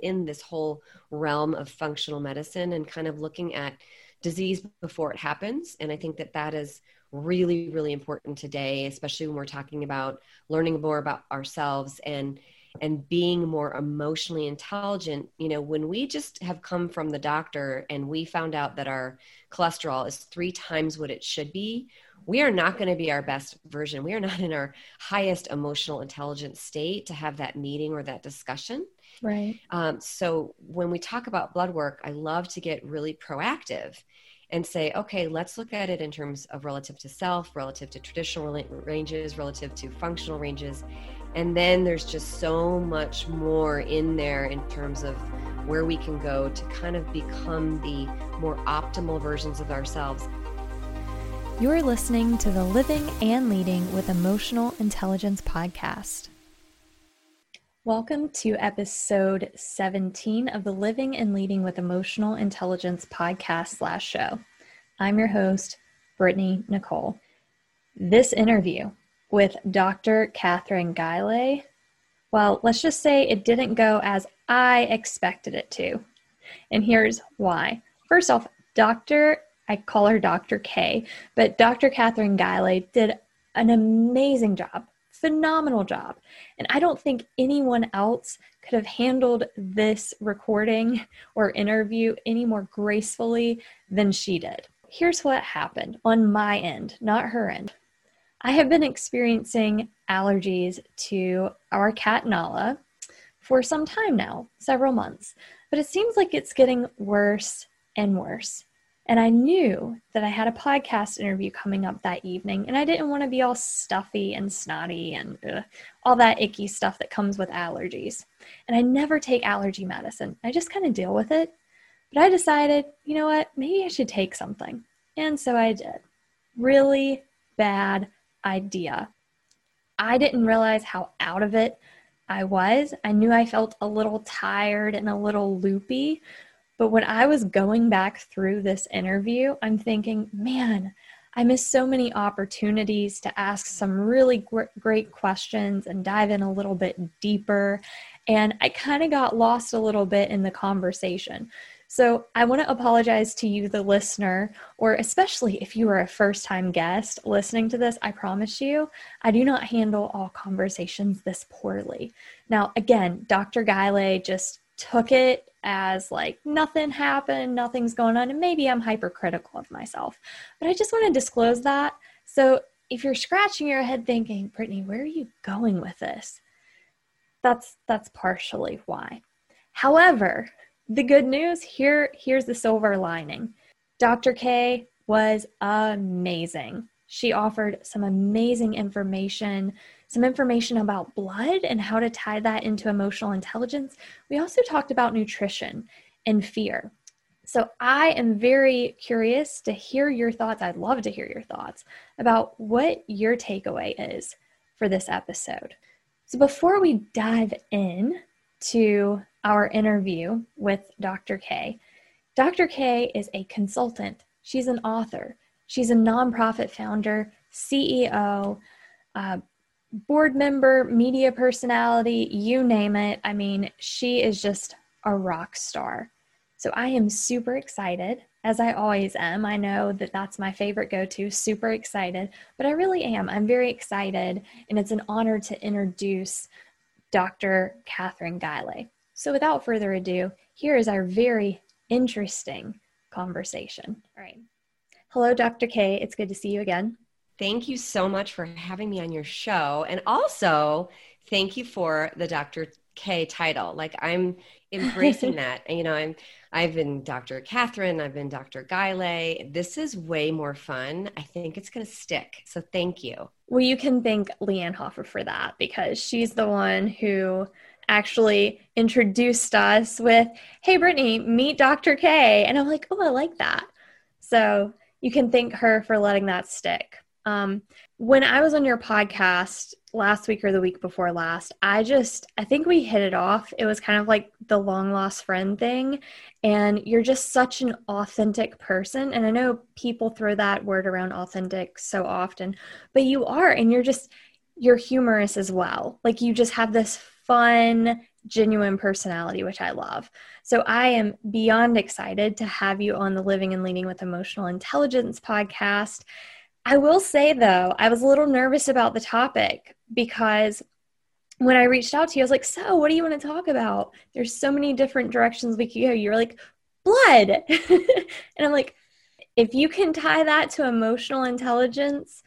in this whole realm of functional medicine and kind of looking at disease before it happens. And I think that that is really, really important today, especially when we're talking about learning more about ourselves and and being more emotionally intelligent. You know when we just have come from the doctor and we found out that our cholesterol is three times what it should be we are not going to be our best version. We are not in our highest emotional intelligence state to have that meeting or that discussion right um, so when we talk about blood work i love to get really proactive and say, okay, let's look at it in terms of relative to self, relative to traditional ranges, relative to functional ranges, and then there's just so much more in there in terms of where we can go to kind of become the more optimal versions of ourselves. You're listening to the Living and Leading with Emotional Intelligence podcast. Welcome to episode 17 of the Living and Leading with Emotional Intelligence podcast slash show. I'm your host, Brittney-Nichole. This interview with Dr. Kathryn Guylay. Well, let's just say it didn't go as I expected it to. And here's why. First off, Dr. I call her Dr. K, but Dr. Kathryn Guylay did an amazing job, phenomenal job. And I don't think anyone else could have handled this recording or interview any more gracefully than she did. Here's what happened on my end, not her end. I have been experiencing allergies to our cat Nala for some time now, several months, but it seems like it's getting worse and worse. And I knew that I had a podcast interview coming up that evening, and I didn't want to be all stuffy and snotty and ugh, all that icky stuff that comes with allergies. And I never take allergy medicine, I just kind of deal with it. But I decided, you know what, maybe I should take something. And so I did. Really bad idea. I didn't realize how out of it I was. I knew I felt a little tired and a little loopy. But when I was going back through this interview, I'm thinking, man, I missed so many opportunities to ask some really gr- great questions and dive in a little bit deeper. And I kind of got lost a little bit in the conversation. So I want to apologize to you, the listener, or especially if you are a first time guest listening to this. I promise you, I do not handle all conversations this poorly. Now, again, Dr. Guylay just took it as like nothing happened, nothing's going on, and maybe I'm hypercritical of myself. But I just want to disclose that. So if you're scratching your head thinking, Brittney, where are you going with this? That's that's partially why. However, the good news here here's the silver lining. Dr. K was amazing. She offered some amazing information, some information about blood and how to tie that into emotional intelligence. We also talked about nutrition and fear. So I am very curious to hear your thoughts. I'd love to hear your thoughts about what your takeaway is for this episode. So before we dive in to our interview with Dr. K. Dr. K is a consultant, she's an author, she's a nonprofit founder, CEO, uh, board member, media personality, you name it. I mean, she is just a rock star. So I am super excited, as I always am. I know that that's my favorite go to, super excited, but I really am. I'm very excited, and it's an honor to introduce Dr. Kathryn Guylay. So, without further ado, here is our very interesting conversation. All right. Hello, Dr. K. It's good to see you again. Thank you so much for having me on your show. And also, thank you for the Dr. K title. Like I'm embracing that. And, you know, I'm I've been Dr. Kathryn, I've been Dr. Guylay. This is way more fun. I think it's gonna stick. So thank you. Well, you can thank Leanne Hoffer for that because she's the one who actually introduced us with, Hey, Brittney, meet Dr. K. And I'm like, Oh, I like that. So you can thank her for letting that stick. Um, when I was on your podcast last week or the week before last, I just, I think we hit it off. It was kind of like the long lost friend thing. And you're just such an authentic person. And I know people throw that word around authentic so often, but you are. And you're just, you're humorous as well. Like you just have this fun, genuine personality, which I love. So I am beyond excited to have you on the Living and Leading with Emotional Intelligence podcast. I will say though, I was a little nervous about the topic because when I reached out to you, I was like, So, what do you want to talk about? There's so many different directions we could go. You're like, Blood. and I'm like, If you can tie that to emotional intelligence,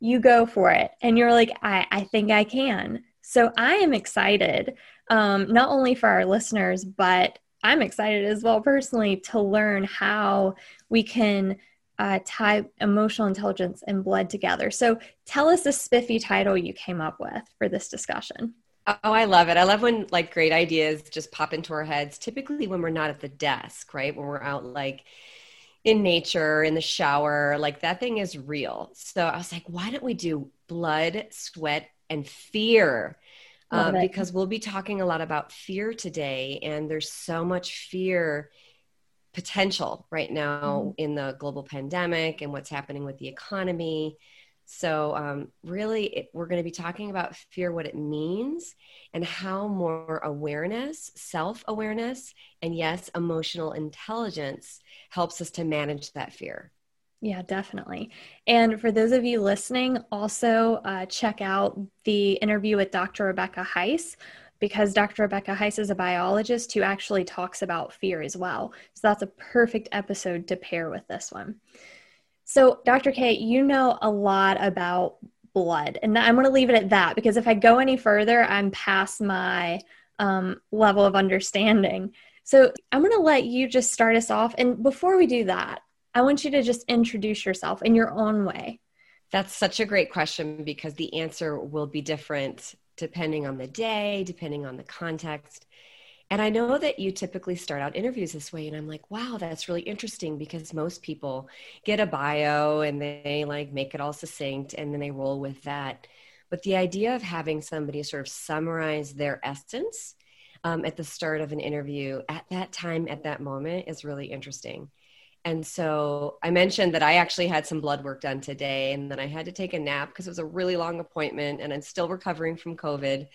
you go for it. And you're like, I, I think I can. So I am excited, um, not only for our listeners, but I'm excited as well personally to learn how we can uh, tie emotional intelligence and blood together. So tell us the spiffy title you came up with for this discussion. Oh, I love it. I love when like great ideas just pop into our heads, typically when we're not at the desk, right? When we're out like in nature, in the shower, like that thing is real. So I was like, why don't we do blood, sweat, and fear? Uh, because we'll be talking a lot about fear today, and there's so much fear potential right now mm-hmm. in the global pandemic and what's happening with the economy. So, um, really, it, we're going to be talking about fear, what it means, and how more awareness, self awareness, and yes, emotional intelligence helps us to manage that fear. Yeah, definitely. And for those of you listening, also uh, check out the interview with Dr. Rebecca Heiss because Dr. Rebecca Heiss is a biologist who actually talks about fear as well. So that's a perfect episode to pair with this one. So, Dr. K, you know a lot about blood, and I'm going to leave it at that because if I go any further, I'm past my um, level of understanding. So, I'm going to let you just start us off. And before we do that, I want you to just introduce yourself in your own way. That's such a great question because the answer will be different depending on the day, depending on the context. And I know that you typically start out interviews this way. And I'm like, wow, that's really interesting because most people get a bio and they like make it all succinct and then they roll with that. But the idea of having somebody sort of summarize their essence um, at the start of an interview at that time, at that moment, is really interesting. And so I mentioned that I actually had some blood work done today and then I had to take a nap because it was a really long appointment and I'm still recovering from COVID.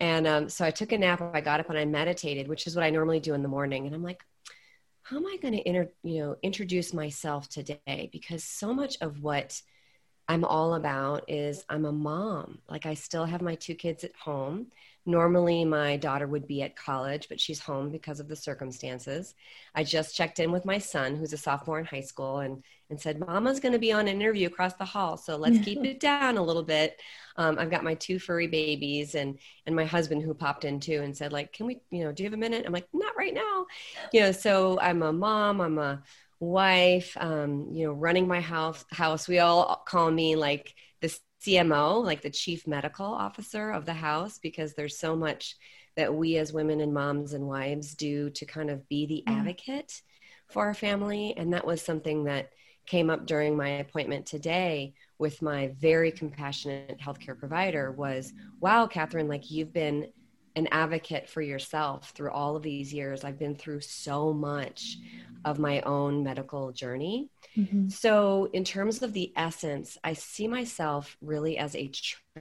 And um, so I took a nap. I got up and I meditated, which is what I normally do in the morning. And I'm like, how am I going to inter- you know, introduce myself today? Because so much of what I'm all about is I'm a mom. Like I still have my two kids at home. Normally, my daughter would be at college, but she's home because of the circumstances. I just checked in with my son, who's a sophomore in high school, and, and said, Mama's going to be on an interview across the hall, so let's keep it down a little bit. Um, I've got my two furry babies and, and my husband who popped in too and said, like, can we, you know, do you have a minute? I'm like, not right now. You know, so I'm a mom, I'm a wife, um, you know, running my house. House. We all call me like the CMO, like the chief medical officer of the house, because there's so much that we as women and moms and wives do to kind of be the mm-hmm. advocate for our family. And that was something that came up during my appointment today with my very compassionate healthcare provider was, wow, Kathryn, like you've been an advocate for yourself through all of these years. I've been through so much of my own medical journey. Mm-hmm. So, in terms of the essence, I see myself really as a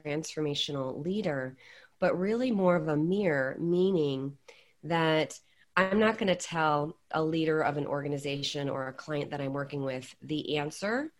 transformational leader, but really more of a mirror, meaning that I'm not going to tell a leader of an organization or a client that I'm working with the answer.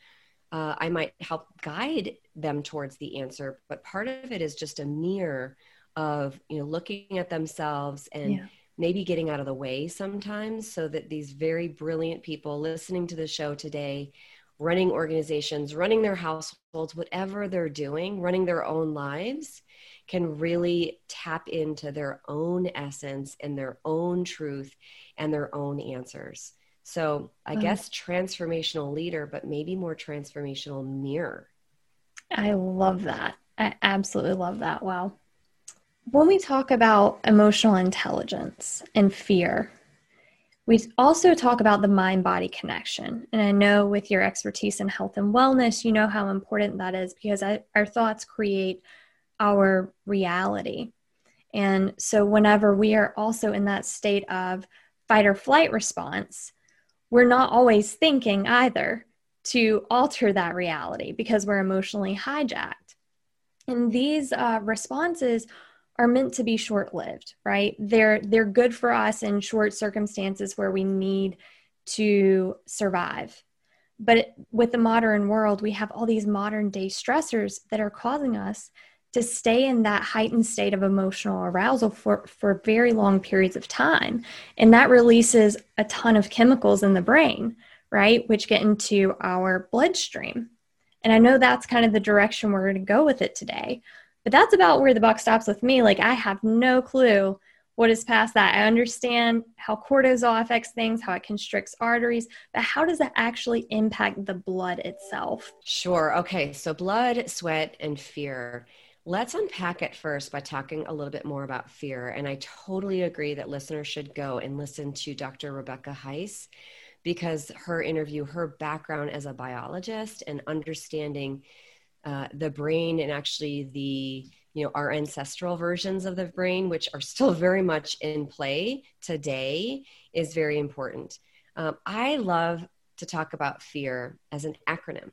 Uh, I might help guide them towards the answer, but part of it is just a mirror of you know looking at themselves and yeah. maybe getting out of the way sometimes so that these very brilliant people listening to the show today running organizations running their households whatever they're doing running their own lives can really tap into their own essence and their own truth and their own answers. So i guess transformational leader but maybe more transformational mirror. I love that. I absolutely love that. Wow when we talk about emotional intelligence and fear, we also talk about the mind body connection. And I know with your expertise in health and wellness, you know how important that is because our thoughts create our reality. And so, whenever we are also in that state of fight or flight response, we're not always thinking either to alter that reality because we're emotionally hijacked. And these uh, responses are meant to be short-lived, right? They're they're good for us in short circumstances where we need to survive. But with the modern world, we have all these modern day stressors that are causing us to stay in that heightened state of emotional arousal for, for very long periods of time. And that releases a ton of chemicals in the brain, right? Which get into our bloodstream. And I know that's kind of the direction we're going to go with it today. But that's about where the buck stops with me. Like, I have no clue what is past that. I understand how cortisol affects things, how it constricts arteries, but how does that actually impact the blood itself? Sure. Okay. So, blood, sweat, and fear. Let's unpack it first by talking a little bit more about fear. And I totally agree that listeners should go and listen to Dr. Rebecca Heiss because her interview, her background as a biologist and understanding uh, the brain and actually the you know our ancestral versions of the brain which are still very much in play today is very important. Um, i love to talk about fear as an acronym.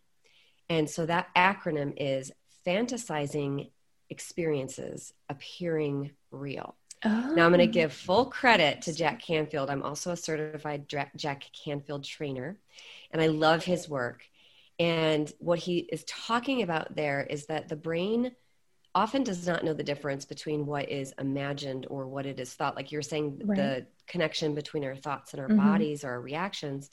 And so that acronym is fantasizing experiences appearing real. Oh. now i'm going to give full credit to jack canfield. I'm also a certified jack canfield trainer and i love his work and what he is talking about there is that the brain often does not know the difference between what is imagined or what it is thought. Like you're saying, right. the connection between our thoughts and our mm-hmm. bodies or our reactions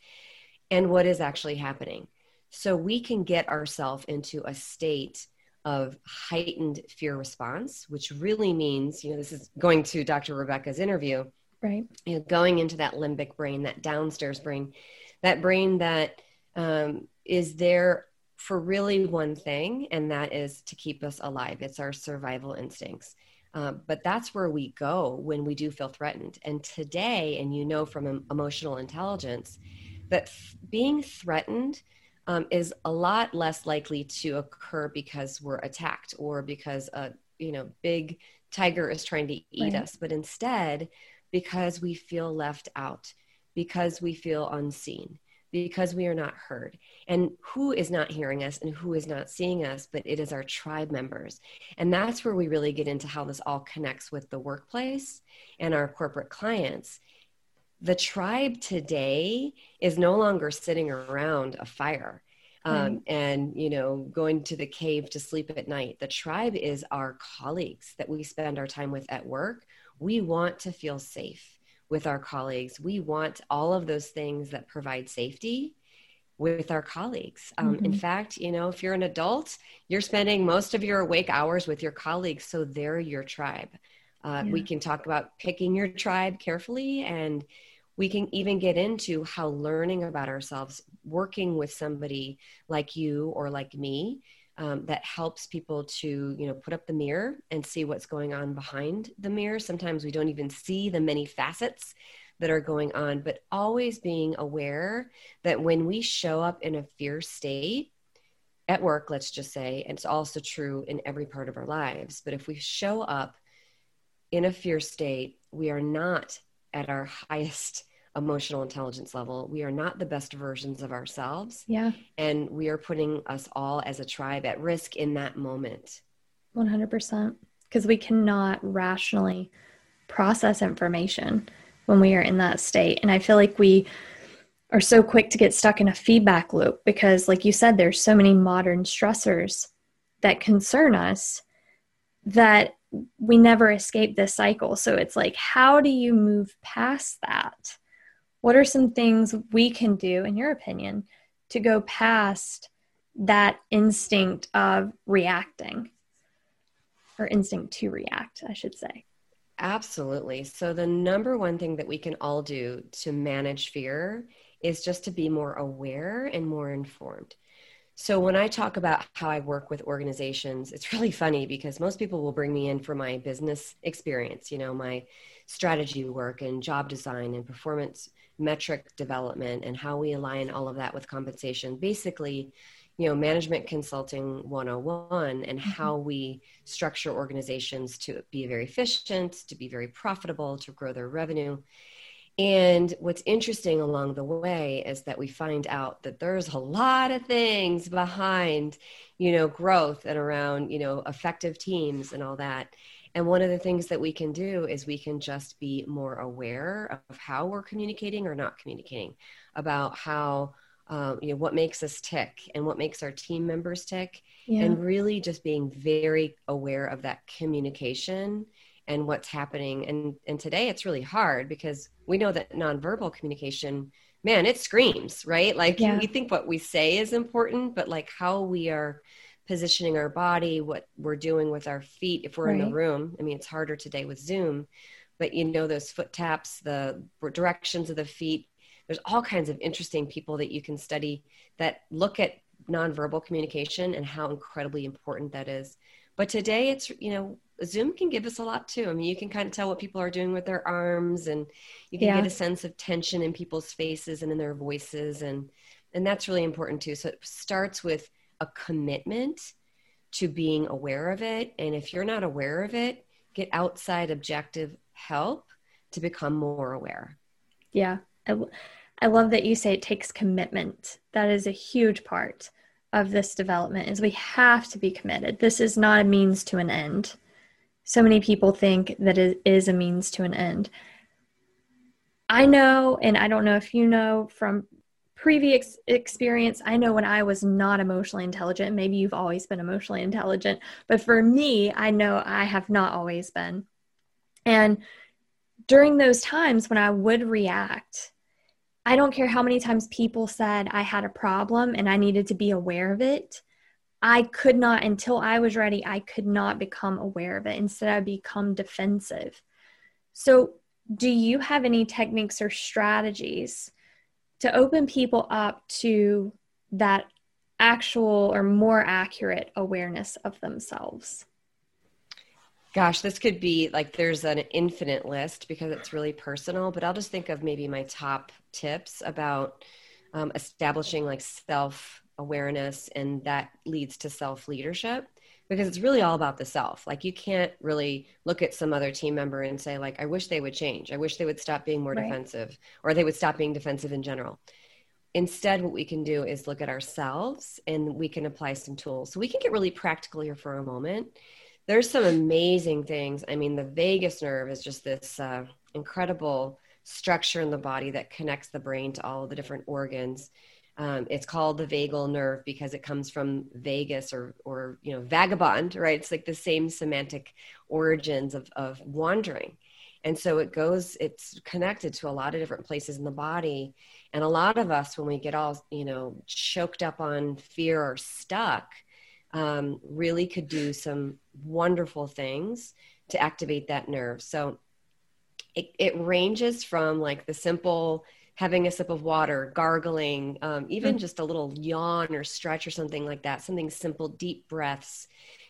and what is actually happening. So we can get ourselves into a state of heightened fear response, which really means, you know, this is going to Dr. Rebecca's interview. Right. You know, going into that limbic brain, that downstairs brain, that brain that um, is there for really one thing, and that is to keep us alive. It's our survival instincts. Uh, but that's where we go when we do feel threatened. And today, and you know from emotional intelligence, that f- being threatened um, is a lot less likely to occur because we're attacked or because a you know big tiger is trying to eat right. us, but instead because we feel left out, because we feel unseen because we are not heard. And who is not hearing us and who is not seeing us, but it is our tribe members. And that's where we really get into how this all connects with the workplace and our corporate clients. The tribe today is no longer sitting around a fire. Um, and you know going to the cave to sleep at night the tribe is our colleagues that we spend our time with at work we want to feel safe with our colleagues. We want all of those things that provide safety with our colleagues. Um, mm-hmm. In fact, you know, if you're an adult, you're spending most of your awake hours with your colleagues, so they're your tribe. Uh, yeah. We can talk about picking your tribe carefully, and we can even get into how learning about ourselves, working with somebody like you or like me, um, that helps people to you know put up the mirror and see what's going on behind the mirror. Sometimes we don't even see the many facets that are going on but always being aware that when we show up in a fear state at work let's just say and it's also true in every part of our lives but if we show up in a fear state we are not at our highest emotional intelligence level. We are not the best versions of ourselves. Yeah. And we are putting us all as a tribe at risk in that moment. 100%. Because we cannot rationally process information when we are in that state. And I feel like we are so quick to get stuck in a feedback loop because, like you said, there's so many modern stressors that concern us that we never escape this cycle. So it's like, how do you move past that? What are some things we can do, in your opinion, to go past that instinct of reacting or instinct to react, I should say? Absolutely. So, the number one thing that we can all do to manage fear is just to be more aware and more informed. So, when I talk about how I work with organizations, it's really funny because most people will bring me in for my business experience, you know, my strategy work and job design and performance metric development and how we align all of that with compensation. Basically you know management consulting 101 and mm-hmm. how we structure organizations to be very efficient to be very profitable to grow their revenue. And what's interesting along the way is that we find out that there's a lot of things behind you know growth and around you know effective teams and all that And one of the things that we can do is we can just be more aware of how we're communicating or not communicating, about how, um, you know, what makes us tick and what makes our team members tick. Yeah. And really just being very aware of that communication and what's happening. And, and today it's really hard because we know that nonverbal communication, man, it screams, right? Like yeah. we think what we say is important, but like how we are positioning our body, what we're doing with our feet if we're right. in the room. I mean, it's harder today with Zoom, but you know, those foot taps, the directions of the feet. There's all kinds of interesting people that you can study that look at nonverbal communication and how incredibly important that is. But today it's, you know, Zoom can give us a lot too. I mean, you can kind of tell what people are doing with their arms and you can yeah. get a sense of tension in people's faces and in their voices and and that's really important too. So it starts with a commitment to being aware of it and if you're not aware of it, get outside objective help to become more aware. Yeah. I, I love that you say it takes commitment. That is a huge part of this development is we have to be committed. This is not a means to an end so many people think that it is a means to an end. I know, and I don't know if you know from previous experience, I know when I was not emotionally intelligent, maybe you've always been emotionally intelligent, but for me, I know I have not always been. And during those times when I would react, I don't care how many times people said I had a problem and I needed to be aware of it. I could not, until I was ready, I could not become aware of it. Instead, I become defensive. So, do you have any techniques or strategies to open people up to that actual or more accurate awareness of themselves? Gosh, this could be like there's an infinite list because it's really personal, but I'll just think of maybe my top tips about um, establishing like self awareness and that leads to self leadership because it's really all about the self. Like you can't really look at some other team member and say like i wish they would change. I wish they would stop being more right. defensive or they would stop being defensive in general. Instead what we can do is look at ourselves and we can apply some tools. So we can get really practical here for a moment. There's some amazing things. I mean the vagus nerve is just this uh, incredible structure in the body that connects the brain to all of the different organs um, it's called the vagal nerve because it comes from Vegas or, or you know, vagabond, right? It's like the same semantic origins of, of wandering. And so it goes, it's connected to a lot of different places in the body. And a lot of us, when we get all, you know, choked up on fear or stuck, um, really could do some wonderful things to activate that nerve. So it, it ranges from like the simple having a sip of water, gargling, um, even mm-hmm. just a little yawn or stretch or something like that, something simple, deep breaths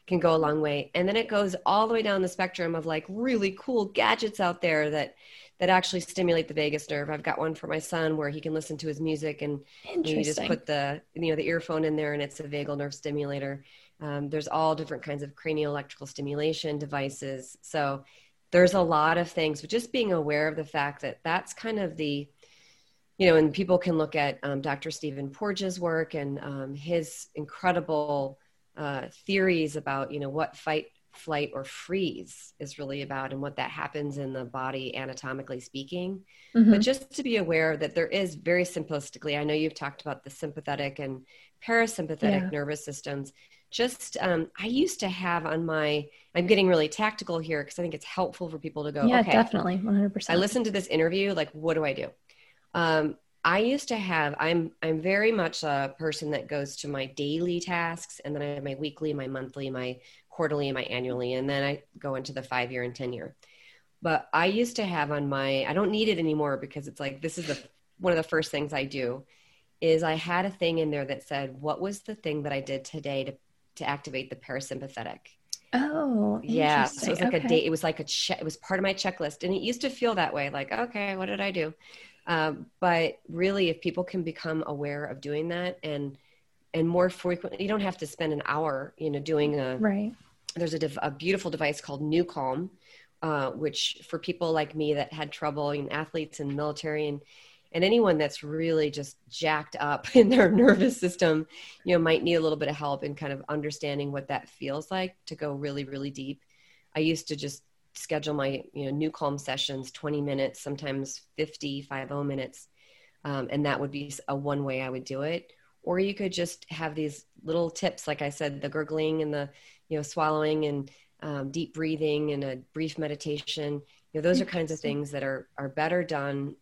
can go a long way. And then it goes all the way down the spectrum of like really cool gadgets out there that that actually stimulate the vagus nerve. I've got one for my son where he can listen to his music and you just put the you know the earphone in there and it's a vagal nerve stimulator. Um, there's all different kinds of cranial electrical stimulation devices. So there's a lot of things, but just being aware of the fact that that's kind of the you know, and people can look at um, Dr. Stephen Porges' work and um, his incredible uh, theories about, you know, what fight, flight, or freeze is really about and what that happens in the body, anatomically speaking. Mm-hmm. But just to be aware that there is very simplistically, I know you've talked about the sympathetic and parasympathetic yeah. nervous systems. Just, um, I used to have on my, I'm getting really tactical here because I think it's helpful for people to go, yeah, okay, definitely, 100%. I listened to this interview, like, what do I do? Um, I used to have I'm I'm very much a person that goes to my daily tasks and then I have my weekly, my monthly, my quarterly, and my annually, and then I go into the five year and ten year. But I used to have on my I don't need it anymore because it's like this is the one of the first things I do is I had a thing in there that said what was the thing that I did today to to activate the parasympathetic. Oh, yeah. So it was like okay. a date. It was like a check. It was part of my checklist, and it used to feel that way. Like, okay, what did I do? Um, but really, if people can become aware of doing that and and more frequently, you don't have to spend an hour, you know, doing a right. There's a, dev- a beautiful device called NuCalm, uh, which for people like me that had trouble, you know, athletes and military and and anyone that's really just jacked up in their nervous system, you know, might need a little bit of help in kind of understanding what that feels like to go really, really deep. I used to just schedule my you know NuCalm sessions 20 minutes sometimes 50 50 minutes um, and that would be a one way i would do it. Or you could just have these little tips like i said the gurgling and the you know swallowing and um, deep breathing and a brief meditation. You know those are kinds of things that are are better done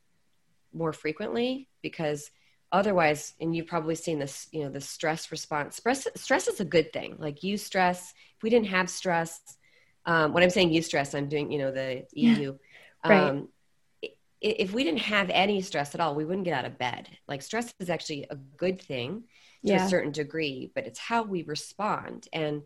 more frequently because otherwise and you've probably seen this you know the stress response stress stress is a good thing. Like eustress if we didn't have stress um, when i'm saying eustress i'm doing you know the eu yeah, right. um, if we didn't have any stress at all we wouldn't get out of bed. Like stress is actually a good thing to yeah. a certain degree but it's how we respond. And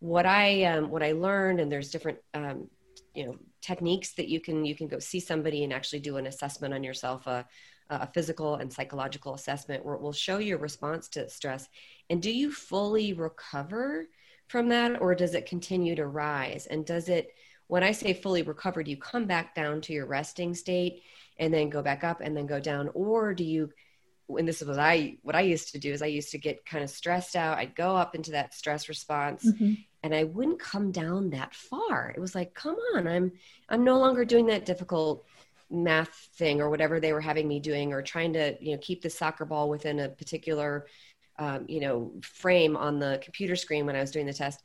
what i um, what i learned and there's different um, you know techniques that you can you can go see somebody and actually do an assessment on yourself a, a physical and psychological assessment where it will show your response to stress. And do you fully recover from that or does it continue to rise? And does it when i say fully recovered you come back down to your resting state and then go back up and then go down? Or do you and this is what i what i used to do is i used to get kind of stressed out. I'd go up into that stress response mm-hmm. and I wouldn't come down that far. It was like, come on, I'm I'm no longer doing that difficult math thing or whatever they were having me doing or trying to you know keep the soccer ball within a particular um, you know frame on the computer screen when I was doing the test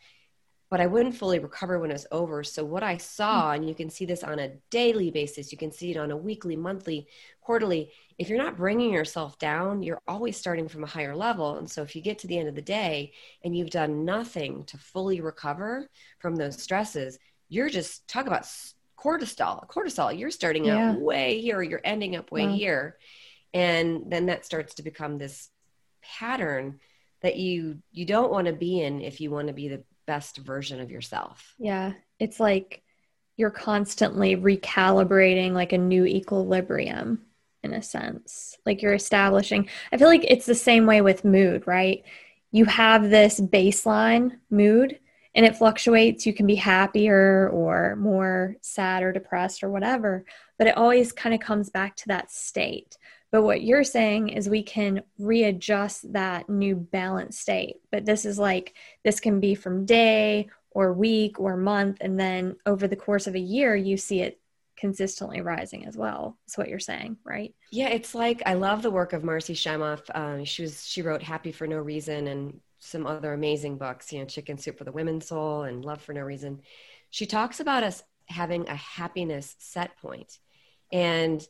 but I wouldn't fully recover when it was over. So what I saw, and you can see this on a daily basis, you can see it on a weekly, monthly, quarterly. If you're not bringing yourself down, you're always starting from a higher level. And so if you get to the end of the day and you've done nothing to fully recover from those stresses, you're just talk about cortisol. Cortisol, you're starting yeah. out way here, you're ending up way here. And then that starts to become this pattern that you you don't want to be in if you want to be the best version of yourself. Yeah. It's like you're constantly recalibrating like a new equilibrium in a sense. Like you're establishing. I feel like it's the same way with mood, right? You have this baseline mood and it fluctuates. You can be happier or more sad or depressed or whatever, but it always kind of comes back to that state. But what you're saying is we can readjust that new balance state. But this is like, this can be from day or week or month. And then over the course of a year, you see it consistently rising as well. That's what you're saying, right? Yeah, it's like I love the work of Marci Shimoff. Uh, she was she wrote Happy for No Reason and some other amazing books. You know, Chicken Soup for the Women's Soul and Love for No Reason. She talks about us having a happiness set point, and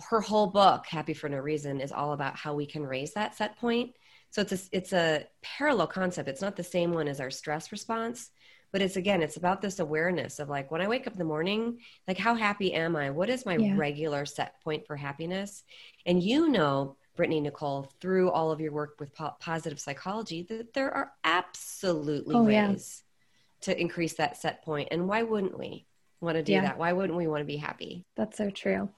her whole book happy for no reason is all about how we can raise that set point so it's a, it's a parallel concept it's not the same one as our stress response but it's again it's about this awareness of like when i wake up in the morning like how happy am i what is my yeah. regular set point for happiness and you know Brittney-Nichole through all of your work with po- positive psychology that there are absolutely oh, ways yeah. to increase that set point. and why wouldn't we want to do yeah. that why wouldn't we want to be happy that's so true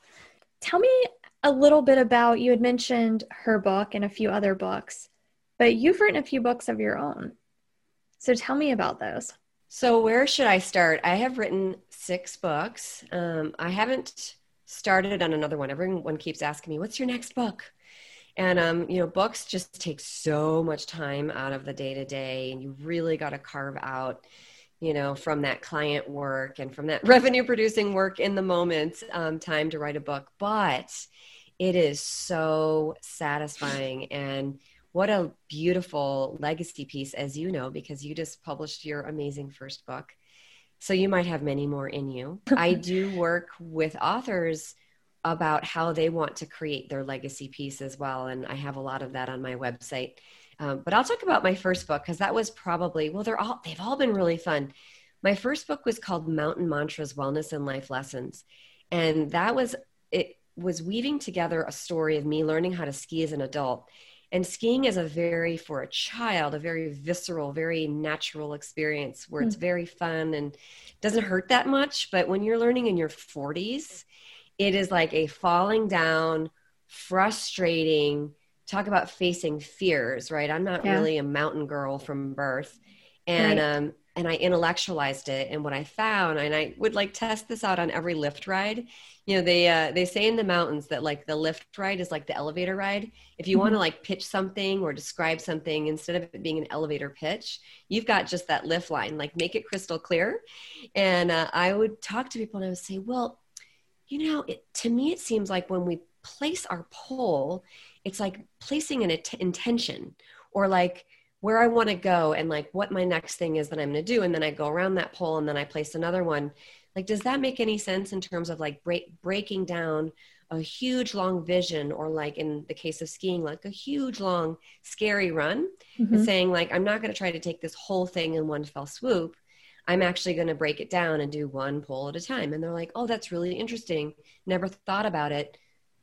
Tell me a little bit about you had mentioned her book and a few other books, but you've written a few books of your own. So tell me about those. So, where should I start? I have written six books. Um, I haven't started on another one. Everyone keeps asking me, What's your next book? And, um, you know, books just take so much time out of the day to day, and you really got to carve out you know, from that client work and from that revenue producing work in the moment, um, time to write a book. But it is so satisfying and what a beautiful legacy piece, as you know, because you just published your amazing first book. So you might have many more in you. I do work with authors about how they want to create their legacy piece as well. And I have a lot of that on my website. Um, but I'll talk about my first book because that was probably well, they're all they've all been really fun. My first book was called Mountain Mantras: Wellness and Life Lessons, and that was it was weaving together a story of me learning how to ski as an adult. And skiing is a very, for a child, a very visceral, very natural experience where mm. it's very fun and doesn't hurt that much. But when you're learning in your 40s, it is like a falling down, frustrating, talk about facing fears, right? I'm not yeah. really a mountain girl from birth. And right. um, and I intellectualized it. And what I found, and I would like test this out on every lift ride. You know, they uh, they say in the mountains that like the lift ride is like the elevator ride. If you mm-hmm. want to like pitch something or describe something, instead of it being an elevator pitch, you've got just that lift line. Like make it crystal clear. And uh, I would talk to people and I would say, well, you know, it, to me it seems like when we place our pole, it's like placing an at- intention or like where I want to go and like what my next thing is that I'm going to do. And then I go around that pole and then I place another one. Like, does that make any sense in terms of like break, breaking down a huge long vision or like in the case of skiing, like a huge long scary run mm-hmm. and saying like, I'm not going to try to take this whole thing in one fell swoop. I'm actually going to break it down and do one pole at a time. And they're like, oh, that's really interesting. Never thought about it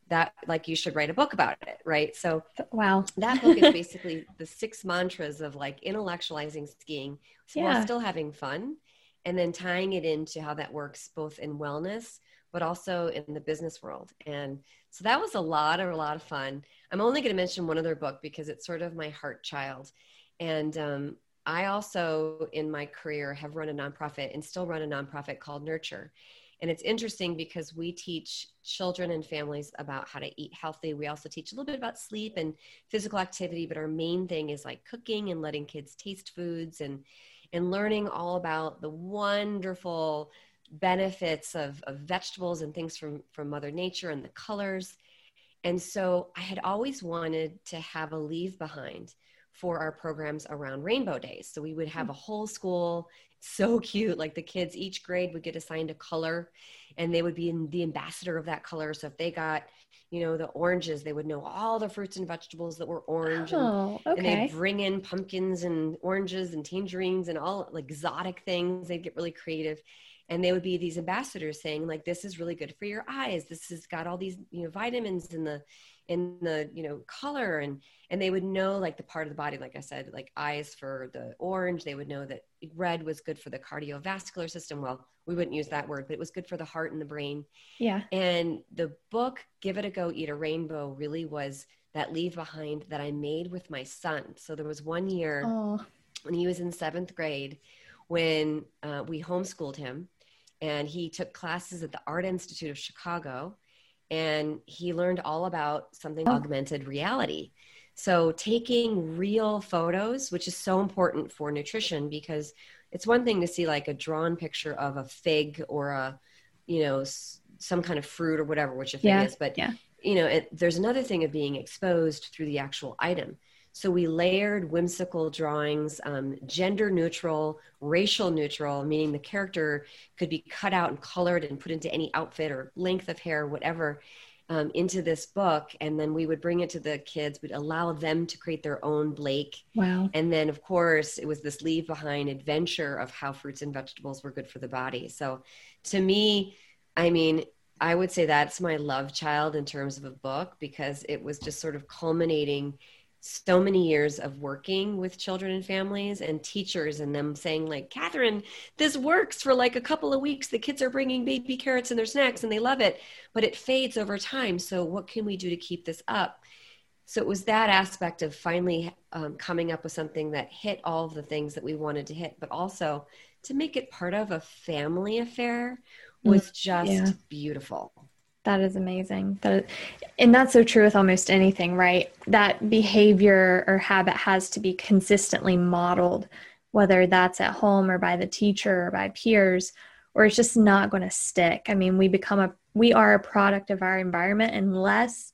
that like you should write a book about it right? So wow. that book is basically the six mantras of like intellectualizing skiing yeah. while still having fun and then tying it into how that works both in wellness but also in the business world. And so that was a lot of a lot of fun. I'm only going to mention one other book because it's sort of my heart child. And um, i also in my career have run a nonprofit and still run a nonprofit called nurture and it's interesting because we teach children and families about how to eat healthy. We also teach a little bit about sleep and physical activity, but our main thing is like cooking and letting kids taste foods and and learning all about the wonderful benefits of, of vegetables and things from from Mother Nature and the colors. And so I had always wanted to have a leave behind for our programs around rainbow days. So we would have hmm. a whole school so cute. Like the kids, each grade would get assigned a color and they would be in the ambassador of that color. So if they got, you know, the oranges, they would know all the fruits and vegetables that were orange. Oh, and, okay. and they bring in pumpkins and oranges and tangerines and all like exotic things. They'd get really creative. And they would be these ambassadors saying, like, this is really good for your eyes. This has got all these, you know, vitamins in the in the you know color and and they would know like the part of the body like i said like eyes for the orange they would know that red was good for the cardiovascular system. Well we wouldn't use that word but it was good for the heart and the brain. Yeah. And the book give it a go eat a rainbow really was that leave behind that i made with my son. So there was one year oh. when he was in seventh grade when uh, we homeschooled him and he took classes at the art institute of chicago and he learned all about something oh. augmented reality. So, taking real photos, which is so important for nutrition because it's one thing to see like a drawn picture of a fig or a, you know, some kind of fruit or whatever, which a fig yeah. is, but, yeah. you know, it, there's another thing of being exposed through the actual item. So we layered whimsical drawings, um, gender neutral, racial neutral, meaning the character could be cut out and colored and put into any outfit or length of hair, whatever, um, into this book. And then we would bring it to the kids, we'd allow them to create their own Blake. Wow. And then, of course, it was this leave behind adventure of how fruits and vegetables were good for the body. So to me, I mean, I would say that's my love child in terms of a book because it was just sort of culminating so many years of working with children and families and teachers and them saying like Kathryn this works for like a couple of weeks. The kids are bringing baby carrots in their snacks and they love it but it fades over time. So what can we do to keep this up? So it was that aspect of finally um, coming up with something that hit all of the things that we wanted to hit but also to make it part of a family affair was mm, just yeah. beautiful that is amazing. That, and that's so true with almost anything, right? That behavior or habit has to be consistently modeled, whether that's at home or by the teacher or by peers, or it's just not going to stick. I mean, we become a we are a product of our environment unless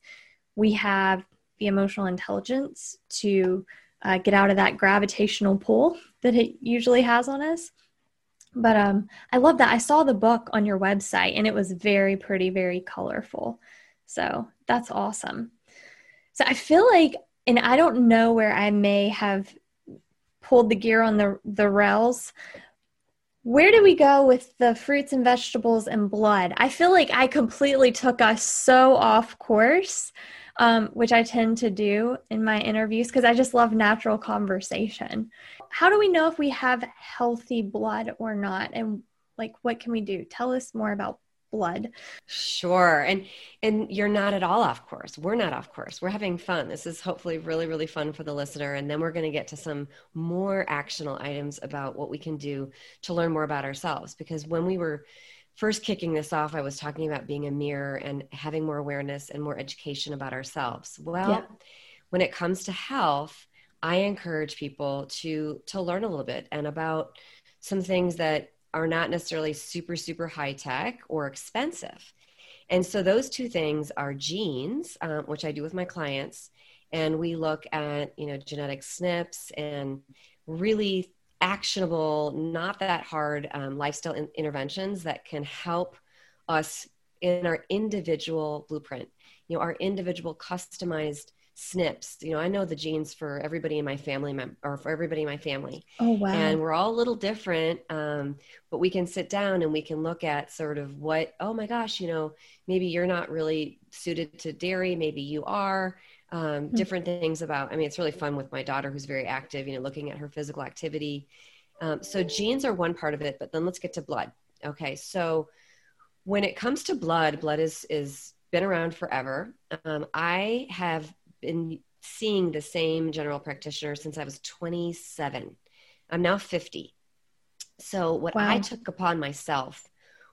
we have the emotional intelligence to uh, get out of that gravitational pull that it usually has on us but um i love that. I saw the book on your website and it was very pretty very colorful. So that's awesome. So i feel like and i don't know where i may have pulled the gear on the the rails. Where do we go with the fruits and vegetables and blood? I feel like i completely took us so off course um, which I tend to do in my interviews because I just love natural conversation. How do we know if we have healthy blood or not? And like, what can we do? Tell us more about blood. Sure. And and you're not at all off course. We're not off course. We're having fun. This is hopefully really really fun for the listener and then we're going to get to some more actionable items about what we can do to learn more about ourselves because when we were first kicking this off I was talking about being a mirror and having more awareness and more education about ourselves. Well, yeah. when it comes to health, I encourage people to to learn a little bit and about some things that are not necessarily super, super high tech or expensive. And so those two things are genes, um, which I do with my clients, and we look at you know genetic SNPs and really actionable, not that hard um, lifestyle in- interventions that can help us in our individual blueprint. You know, our individual customized SNPs. You know, I know the genes for everybody in my family mem- or for everybody in my family. Oh wow! And we're all a little different, um, but we can sit down and we can look at sort of what. Oh my gosh, you know, maybe you're not really suited to dairy. Maybe you are. Um, mm-hmm. Different things about. I mean, it's really fun with my daughter who's very active. You know, looking at her physical activity. Um, so genes are one part of it, but then let's get to blood. Okay, so when it comes to blood, blood is is been around forever. Um, I have been seeing the same general practitioner since I was 27. I'm now 50. So, what wow. I took upon myself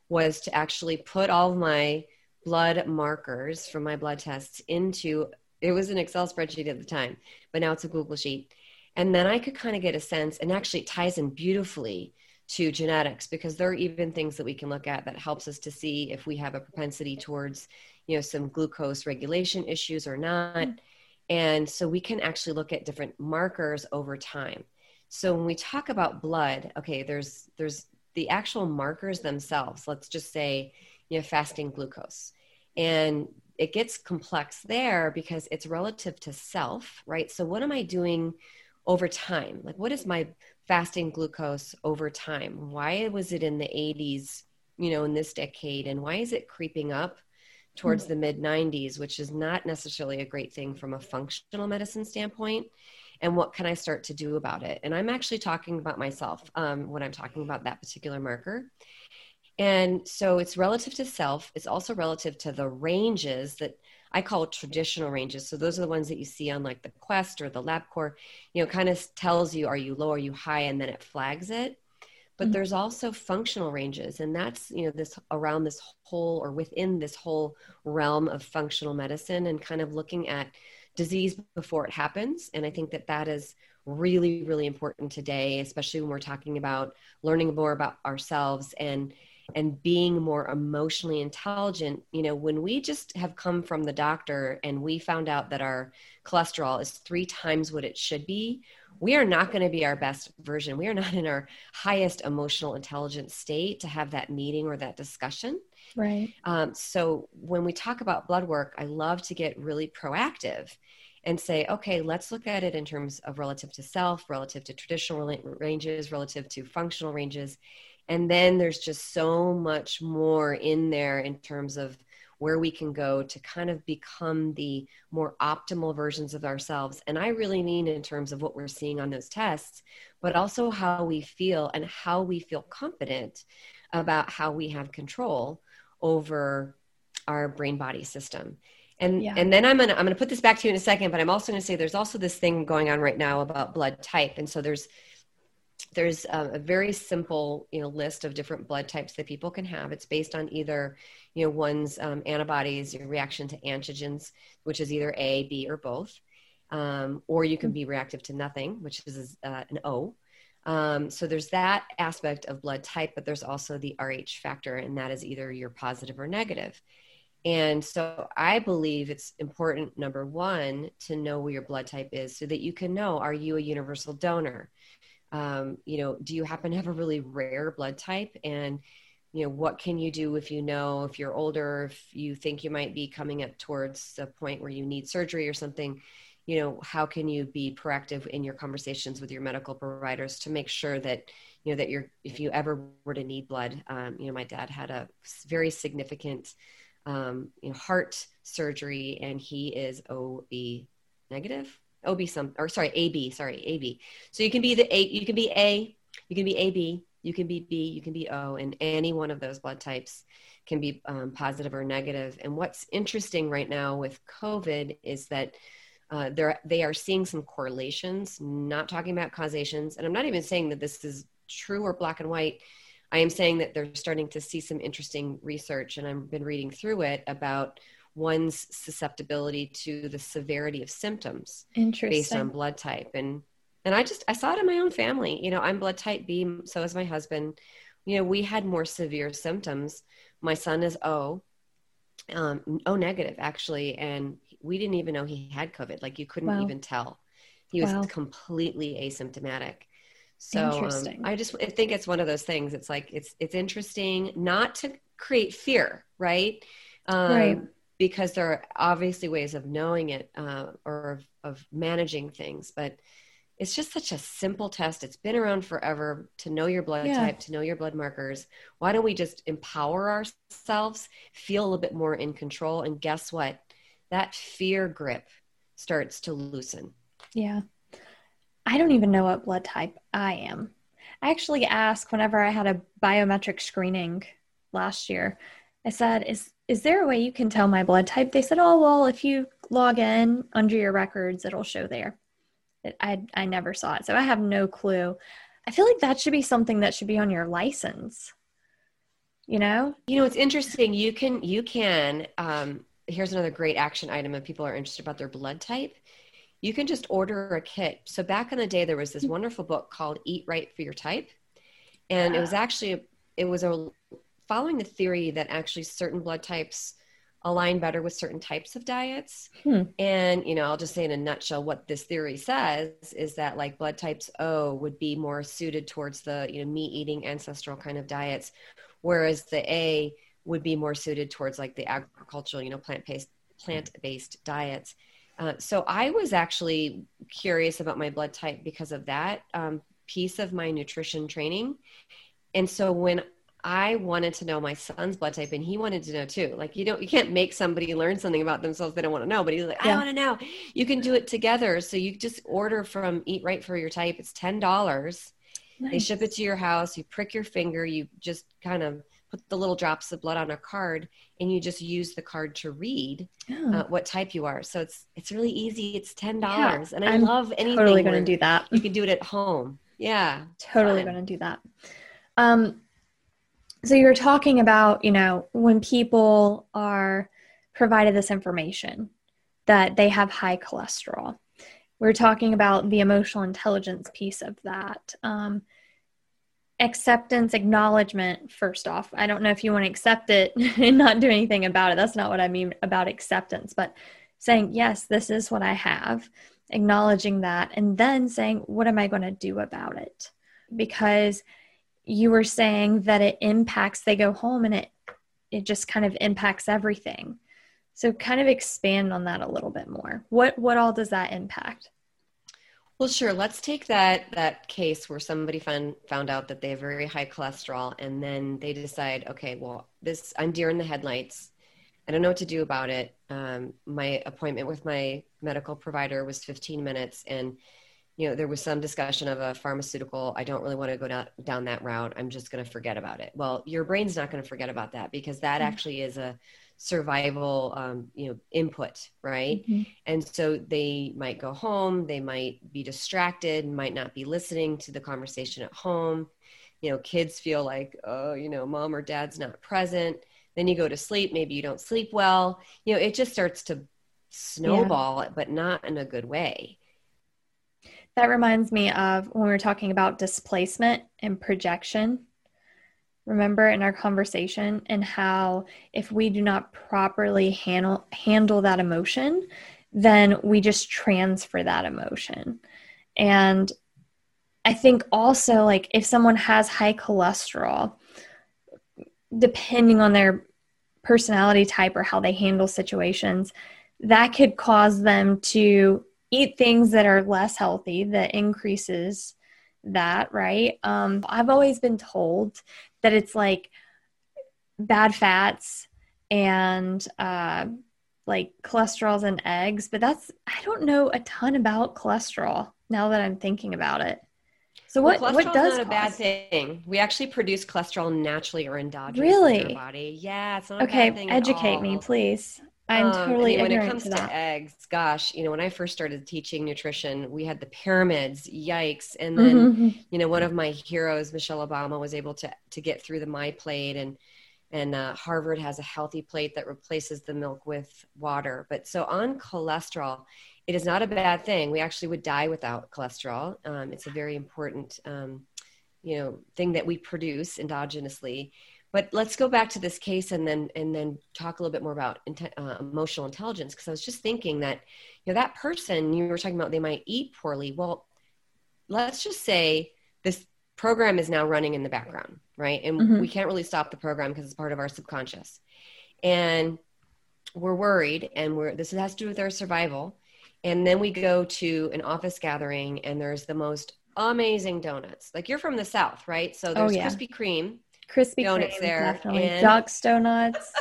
was to actually put all of my blood markers from my blood tests into it was an Excel spreadsheet at the time, but now it's a Google sheet. And then I could kind of get a sense, and actually it ties in beautifully to genetics because there are even things that we can look at that helps us to see if we have a propensity towards, you know, some glucose regulation issues or not. And so we can actually look at different markers over time. So when we talk about blood, okay, there's there's the actual markers themselves. Let's just say you know fasting glucose. And it gets complex there because it's relative to self, right? So what am I doing over time? Like what is my fasting glucose over time? Why was it in the 80s, you know, in this decade and why is it creeping up towards mm-hmm. the mid 90s, which is not necessarily a great thing from a functional medicine standpoint. And what can I start to do about it? And I'm actually talking about myself um, when I'm talking about that particular marker. And so it's relative to self. It's also relative to the ranges that I call traditional ranges. So those are the ones that you see on like the Quest or the LabCorp. You know, kind of tells you are you low, are you high, and then it flags it but mm-hmm. there's also functional ranges and that's you know this around this whole or within this whole realm of functional medicine and kind of looking at disease before it happens and i think that that is really really important today especially when we're talking about learning more about ourselves and and being more emotionally intelligent you know when we just have come from the doctor and we found out that our cholesterol is 3 times what it should be we are not going to be our best version. We are not in our highest emotional intelligence state to have that meeting or that discussion. Right. Um, so when we talk about blood work, I love to get really proactive and say, okay, let's look at it in terms of relative to self, relative to traditional ranges, relative to functional ranges. And then there's just so much more in there in terms of where we can go to kind of become the more optimal versions of ourselves. And I really mean in terms of what we're seeing on those tests, but also how we feel and how we feel confident about how we have control over our brain body system. And yeah. and then I'm gonna I'm gonna put this back to you in a second, but I'm also gonna say there's also this thing going on right now about blood type. And so there's there's a, a, very simple you know list of different blood types that people can have it's based on either you know one's um, antibodies your reaction to antigens which is either a b or both. Um, or you can be reactive to nothing which is uh, an o. Um, so there's that aspect of blood type but there's also the rh factor and that is either you're positive or negative. And so I believe it's important, number one, to know where your blood type is so that you can know are you a universal donor? um, you know do you happen to have a really rare blood type? And you know what can you do if you know if you're older if you think you might be coming up towards a point where you need surgery or something you know how can you be proactive in your conversations with your medical providers to make sure that you know that you're if you ever were to need blood um, you know my dad had a very significant um, you know, heart surgery and he is ob negative OB some or sorry AB sorry AB. So you can be the A you can be A you can be AB you can be B you can be O and any one of those blood types can be um, positive or negative. And what's interesting right now with COVID is that uh, they're, they are seeing some correlations, not talking about causations. And I'm not even saying that this is true or black and white. I am saying that they're starting to see some interesting research, and I've been reading through it about one's susceptibility to the severity of symptoms based on blood type. And and I just I saw it in my own family. You know, I'm blood type B, so is my husband. You know, we had more severe symptoms. My son is O, um, O negative actually, and we didn't even know he had COVID. Like you couldn't wow. even tell. He was wow. completely asymptomatic. So um, I just I think it's one of those things. It's like it's it's interesting not to create fear, right? Um, right. Because there are obviously ways of knowing it uh, or of, of managing things, but it's just such a simple test. It's been around forever to know your blood yeah. type, to know your blood markers. Why don't we just empower ourselves, feel a little bit more in control, and guess what? That fear grip starts to loosen. Yeah. I don't even know what blood type I am. I actually asked whenever I had a biometric screening last year. I said, "Is is there a way you can tell my blood type?" They said, "Oh, well, if you log in under your records, it'll show there." I I never saw it, so I have no clue. I feel like that should be something that should be on your license. You know? You know, it's interesting. You can you can um here's another great action item if people are interested about their blood type you can just order a kit. So back in the day, there was this wonderful book called Eat Right for Your Type, and it was actually it was a following the theory that actually certain blood types align better with certain types of diets. Hmm. And you know, I'll just say in a nutshell what this theory says is that like blood types O would be more suited towards the you know meat eating ancestral kind of diets, whereas the A would be more suited towards like the agricultural you know plant based plant based diets. Uh, so I was actually curious about my blood type because of that um, piece of my nutrition training. And so when I wanted to know my son's blood type and he wanted to know too. Like you don't you can't make somebody learn something about themselves they don't want to know, but he's like, I want to know. You can do it together. So you just order from Eat Right for your type. It's ten dollars. Nice. They ship it to your house, you prick your finger, you just kind of put the little drops of blood on a card and you just use the card to read oh. uh, what type you are so it's it's really easy it's ten dollars yeah, and i I'm love anything totally going to do that you can do it at home yeah totally going to do that um so you're talking about you know when people are provided this information that they have high cholesterol. We're talking about the emotional intelligence piece of that. Um, acceptance acknowledgement first off. I don't know if you want to accept it and not do anything about it. That's not what i mean about acceptance but saying yes this is what i have acknowledging that and then saying what am i going to do about it? Because you were saying that it impacts they go home and it it just kind of impacts everything so kind of expand on that a little bit more what what all does that impact well, sure. Let's take that that case where somebody found found out that they have very high cholesterol, and then they decide, okay, well, this I'm deer in the headlights. I don't know what to do about it. Um, my appointment with my medical provider was 15 minutes, and you know there was some discussion of a pharmaceutical. I don't really want to go down down that route. I'm just going to forget about it. Well, your brain's not going to forget about that because that mm-hmm. actually is a survival um, you know input right mm-hmm. and so they might go home they might be distracted might not be listening to the conversation at home you know kids feel like oh you know mom or dad's not present then you go to sleep maybe you don't sleep well you know it just starts to snowball yeah. but not in a good way that reminds me of when we were talking about displacement and projection. Remember in our conversation and how if we do not properly handle handle that emotion then we just transfer that emotion. And i think also like if someone has high cholesterol depending on their personality type or how they handle situations that could cause them to eat things that are less healthy that increases that right um, i've always been told that it's like bad fats and uh, like cholesterols and eggs, but that's I don't know a ton about cholesterol now that I'm thinking about it. So what well, what does not a bad thing? We actually produce cholesterol naturally or endogenously really? in our body. Yeah, it's not okay. educate me, please. I'm totally um, totally when it comes to, to, eggs. Gosh, you know, when I first started teaching nutrition, we had the pyramids. Yikes! And then, mm-hmm. you know, one of my heroes, Michelle Obama, was able to to get through the my plate, and and uh, Harvard has a healthy plate that replaces the milk with water. But so on cholesterol, it is not a bad thing. We actually would die without cholesterol. Um, it's a very important, um, you know, thing that we produce endogenously. But let's go back to this case and then and then talk a little bit more about uh, emotional intelligence because I was just thinking that you know that person you were talking about they might eat poorly. Well, let's just say this program is now running in the background, right? And mm-hmm. we can't really stop the program because it's part of our subconscious. And we're worried and we're this has to do with our survival. And then we go to an office gathering and there's the most amazing donuts. Like you're from the south, right? So there's oh, yeah. Krispy Kreme Krispy donuts Kreme, there. Definitely. And... Ducks donuts.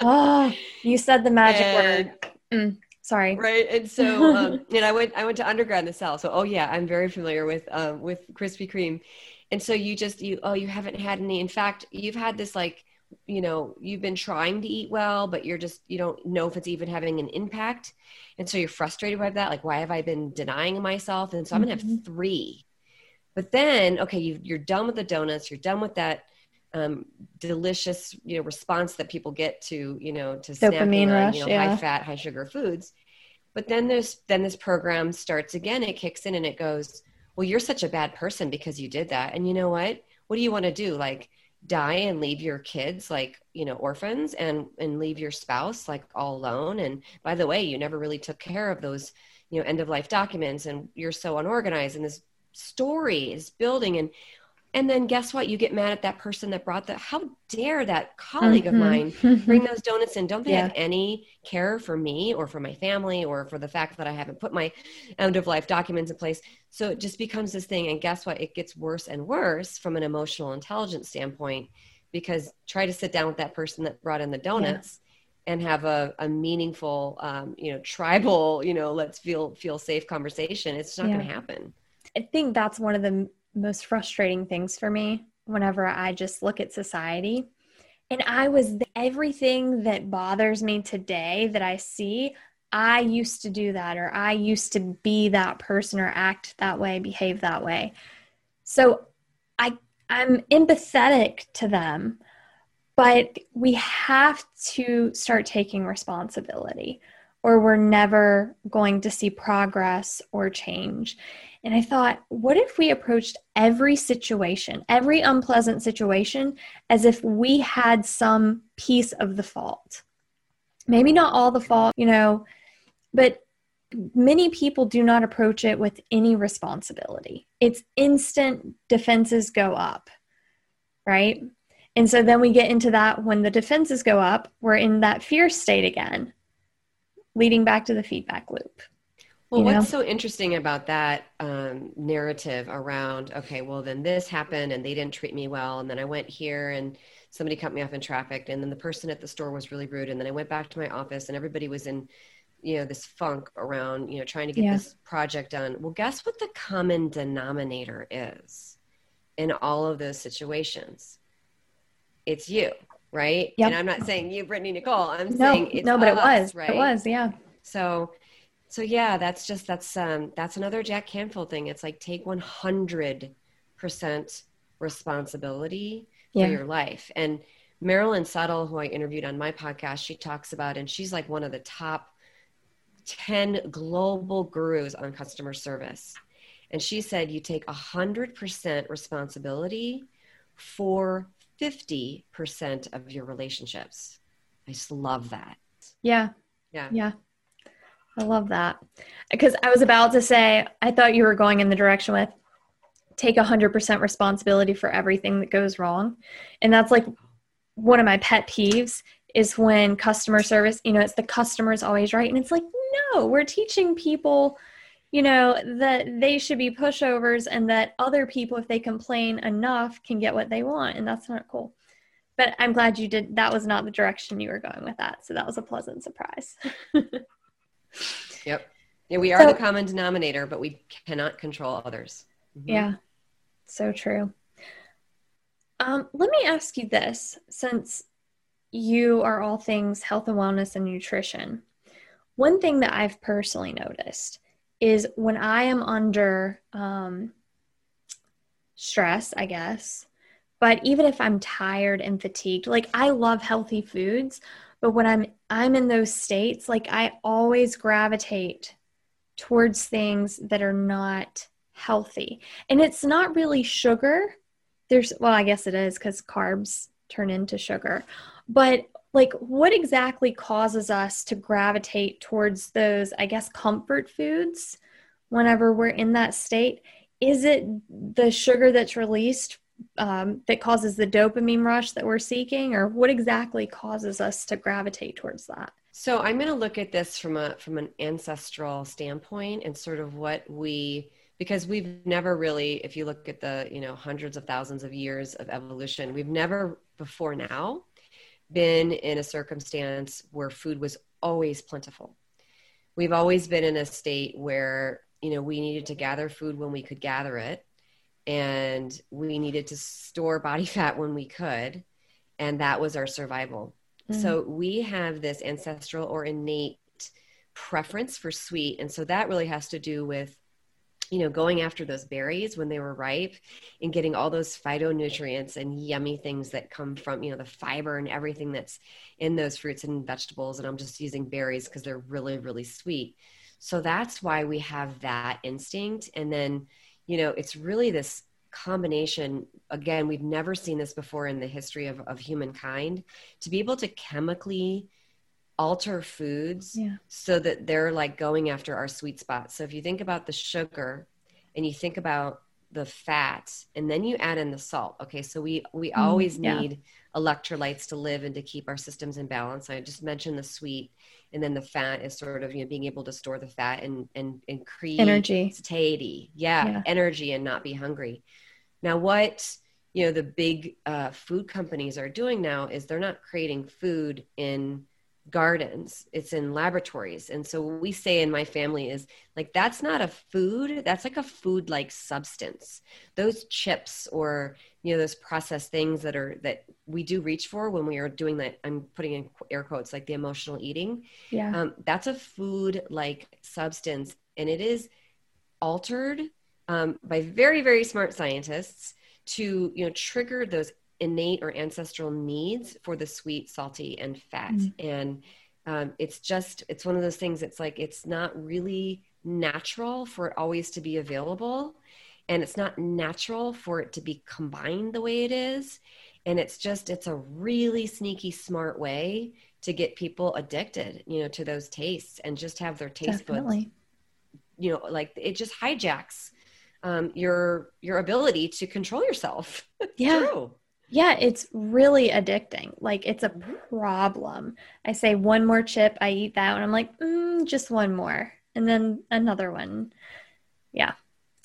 oh, you said the magic and... word. Mm, sorry. Right. And so, um, and I went, I went to undergrad in the South. So, oh yeah, I'm very familiar with, um, with Krispy Kreme. And so you just, you, oh, you haven't had any, in fact, you've had this like, you know, you've been trying to eat well, but you're just, you don't know if it's even having an impact. And so you're frustrated by that. Like, why have I been denying myself? And so I'm going to have mm-hmm. three but then, okay, you, are done with the donuts. You're done with that um, delicious, you know, response that people get to, you know, to dopamine on, rush, you know, yeah. high fat, high sugar foods. But then there's then this program starts again. It kicks in and it goes, well, you're such a bad person because you did that. And you know what? What do you want to do? Like die and leave your kids like you know orphans and and leave your spouse like all alone and by the way you never really took care of those you know end of life documents and you're so unorganized and this story is building and and then guess what you get mad at that person that brought the how dare that colleague mm-hmm. of mine bring those donuts in don't they yeah. have any care for me or for my family or for the fact that i haven't put my end of life documents in place so it just becomes this thing and guess what it gets worse and worse from an emotional intelligence standpoint because try to sit down with that person that brought in the donuts yeah. and have a, a meaningful um, you know tribal you know let's feel feel safe conversation it's not yeah. going to happen I think that's one of the most frustrating things for me whenever I just look at society. And I was everything that bothers me today that I see, I used to do that, or I used to be that person, or act that way, behave that way. So I, I'm empathetic to them, but we have to start taking responsibility, or we're never going to see progress or change. And I thought, what if we approached every situation, every unpleasant situation, as if we had some piece of the fault? Maybe not all the fault, you know, but many people do not approach it with any responsibility. It's instant defenses go up, right? And so then we get into that when the defenses go up, we're in that fear state again, leading back to the feedback loop. Well, what's know? so interesting about that um, narrative around, okay, well, then this happened and they didn't treat me well. And then I went here and somebody cut me off in traffic. And then the person at the store was really rude. And then I went back to my office and everybody was in, you know, this funk around, you know, trying to get yeah. this project done. Well, guess what the common denominator is in all of those situations? It's you, right? Yep. And I'm not saying you, Brittney-Nichole. I'm no, saying it's no, but it was, right? It was, yeah. So so yeah that's just that's um that's another jack canfield thing. It's like take 100% responsibility yeah. for your life. And marilyn Suttle who i interviewed on my podcast she talks about and she's like one of the top 10 global gurus on customer service. And she said you take 100% responsibility for 50% of your relationships. I just love that. Yeah. Yeah. Yeah I love that. Because I was about to say, I thought you were going in the direction with take 100% responsibility for everything that goes wrong. And that's like one of my pet peeves is when customer service, you know, it's the customer's always right. And it's like, no, we're teaching people, you know, that they should be pushovers and that other people, if they complain enough, can get what they want. And that's not cool. But I'm glad you did. That was not the direction you were going with that. So that was a pleasant surprise. Yep. Yeah, we are so, the common denominator, but we cannot control others. Mm-hmm. Yeah. So true. Um, let me ask you this since you are all things health and wellness and nutrition. One thing that I've personally noticed is when I am under um, stress, I guess, but even if I'm tired and fatigued, like I love healthy foods, but when I'm I'm in those states, like I always gravitate towards things that are not healthy. And it's not really sugar. There's well, I guess it is cuz carbs turn into sugar. But like what exactly causes us to gravitate towards those I guess comfort foods whenever we're in that state? Is it the sugar that's released um, that causes the dopamine rush that we're seeking, or what exactly causes us to gravitate towards that? So I'm going to look at this from a from an ancestral standpoint and sort of what we because we've never really if you look at the you know hundreds of thousands of years of evolution we've never before now been in a circumstance where food was always plentiful we've always been in a state where you know we needed to gather food when we could gather it and we needed to store body fat when we could and that was our survival mm. so we have this ancestral or innate preference for sweet and so that really has to do with you know going after those berries when they were ripe and getting all those phytonutrients and yummy things that come from you know the fiber and everything that's in those fruits and vegetables and i'm just using berries because they're really really sweet so that's why we have that instinct and then you know, it's really this combination again we've never seen this before in the history of, of humankind to be able to chemically alter foods yeah. so that they're like going after our sweet spot so if you think about the sugar and you think about the fat and then you add in the salt okay so we we mm, always yeah. need electrolytes to live and to keep our systems in balance i just mentioned the sweet and then the fat is sort of you know being able to store the fat and and and create energy. satiety. Yeah, yeah. energy and not be hungry. Now what you know the big uh, food companies are doing now is they're not creating food in gardens it's in laboratories. And so what we say in my family is like that's not a food that's like a food like substance. Those chips or you know those processed things that are that we do reach for when we are doing that i'm putting in air quotes like the emotional eating yeah. um, that's a food like substance. And it is altered um, by very very smart scientists to you know trigger those innate or ancestral needs for the sweet, salty, and fat. Mm. And um, it's just, it's one of those things, it's like, it's not really natural for it always to be available. And it's not natural for it to be combined the way it is. And it's just, it's a really sneaky, smart way to get people addicted, you know, to those tastes and just have their taste Definitely. buds, you know, like it just hijacks um, your your ability to control yourself. yeah. True. Yeah, it's really addicting. Like it's a mm-hmm. problem. I say one more chip, I eat that, and I'm like, mm, just one more, and then another one. Yeah.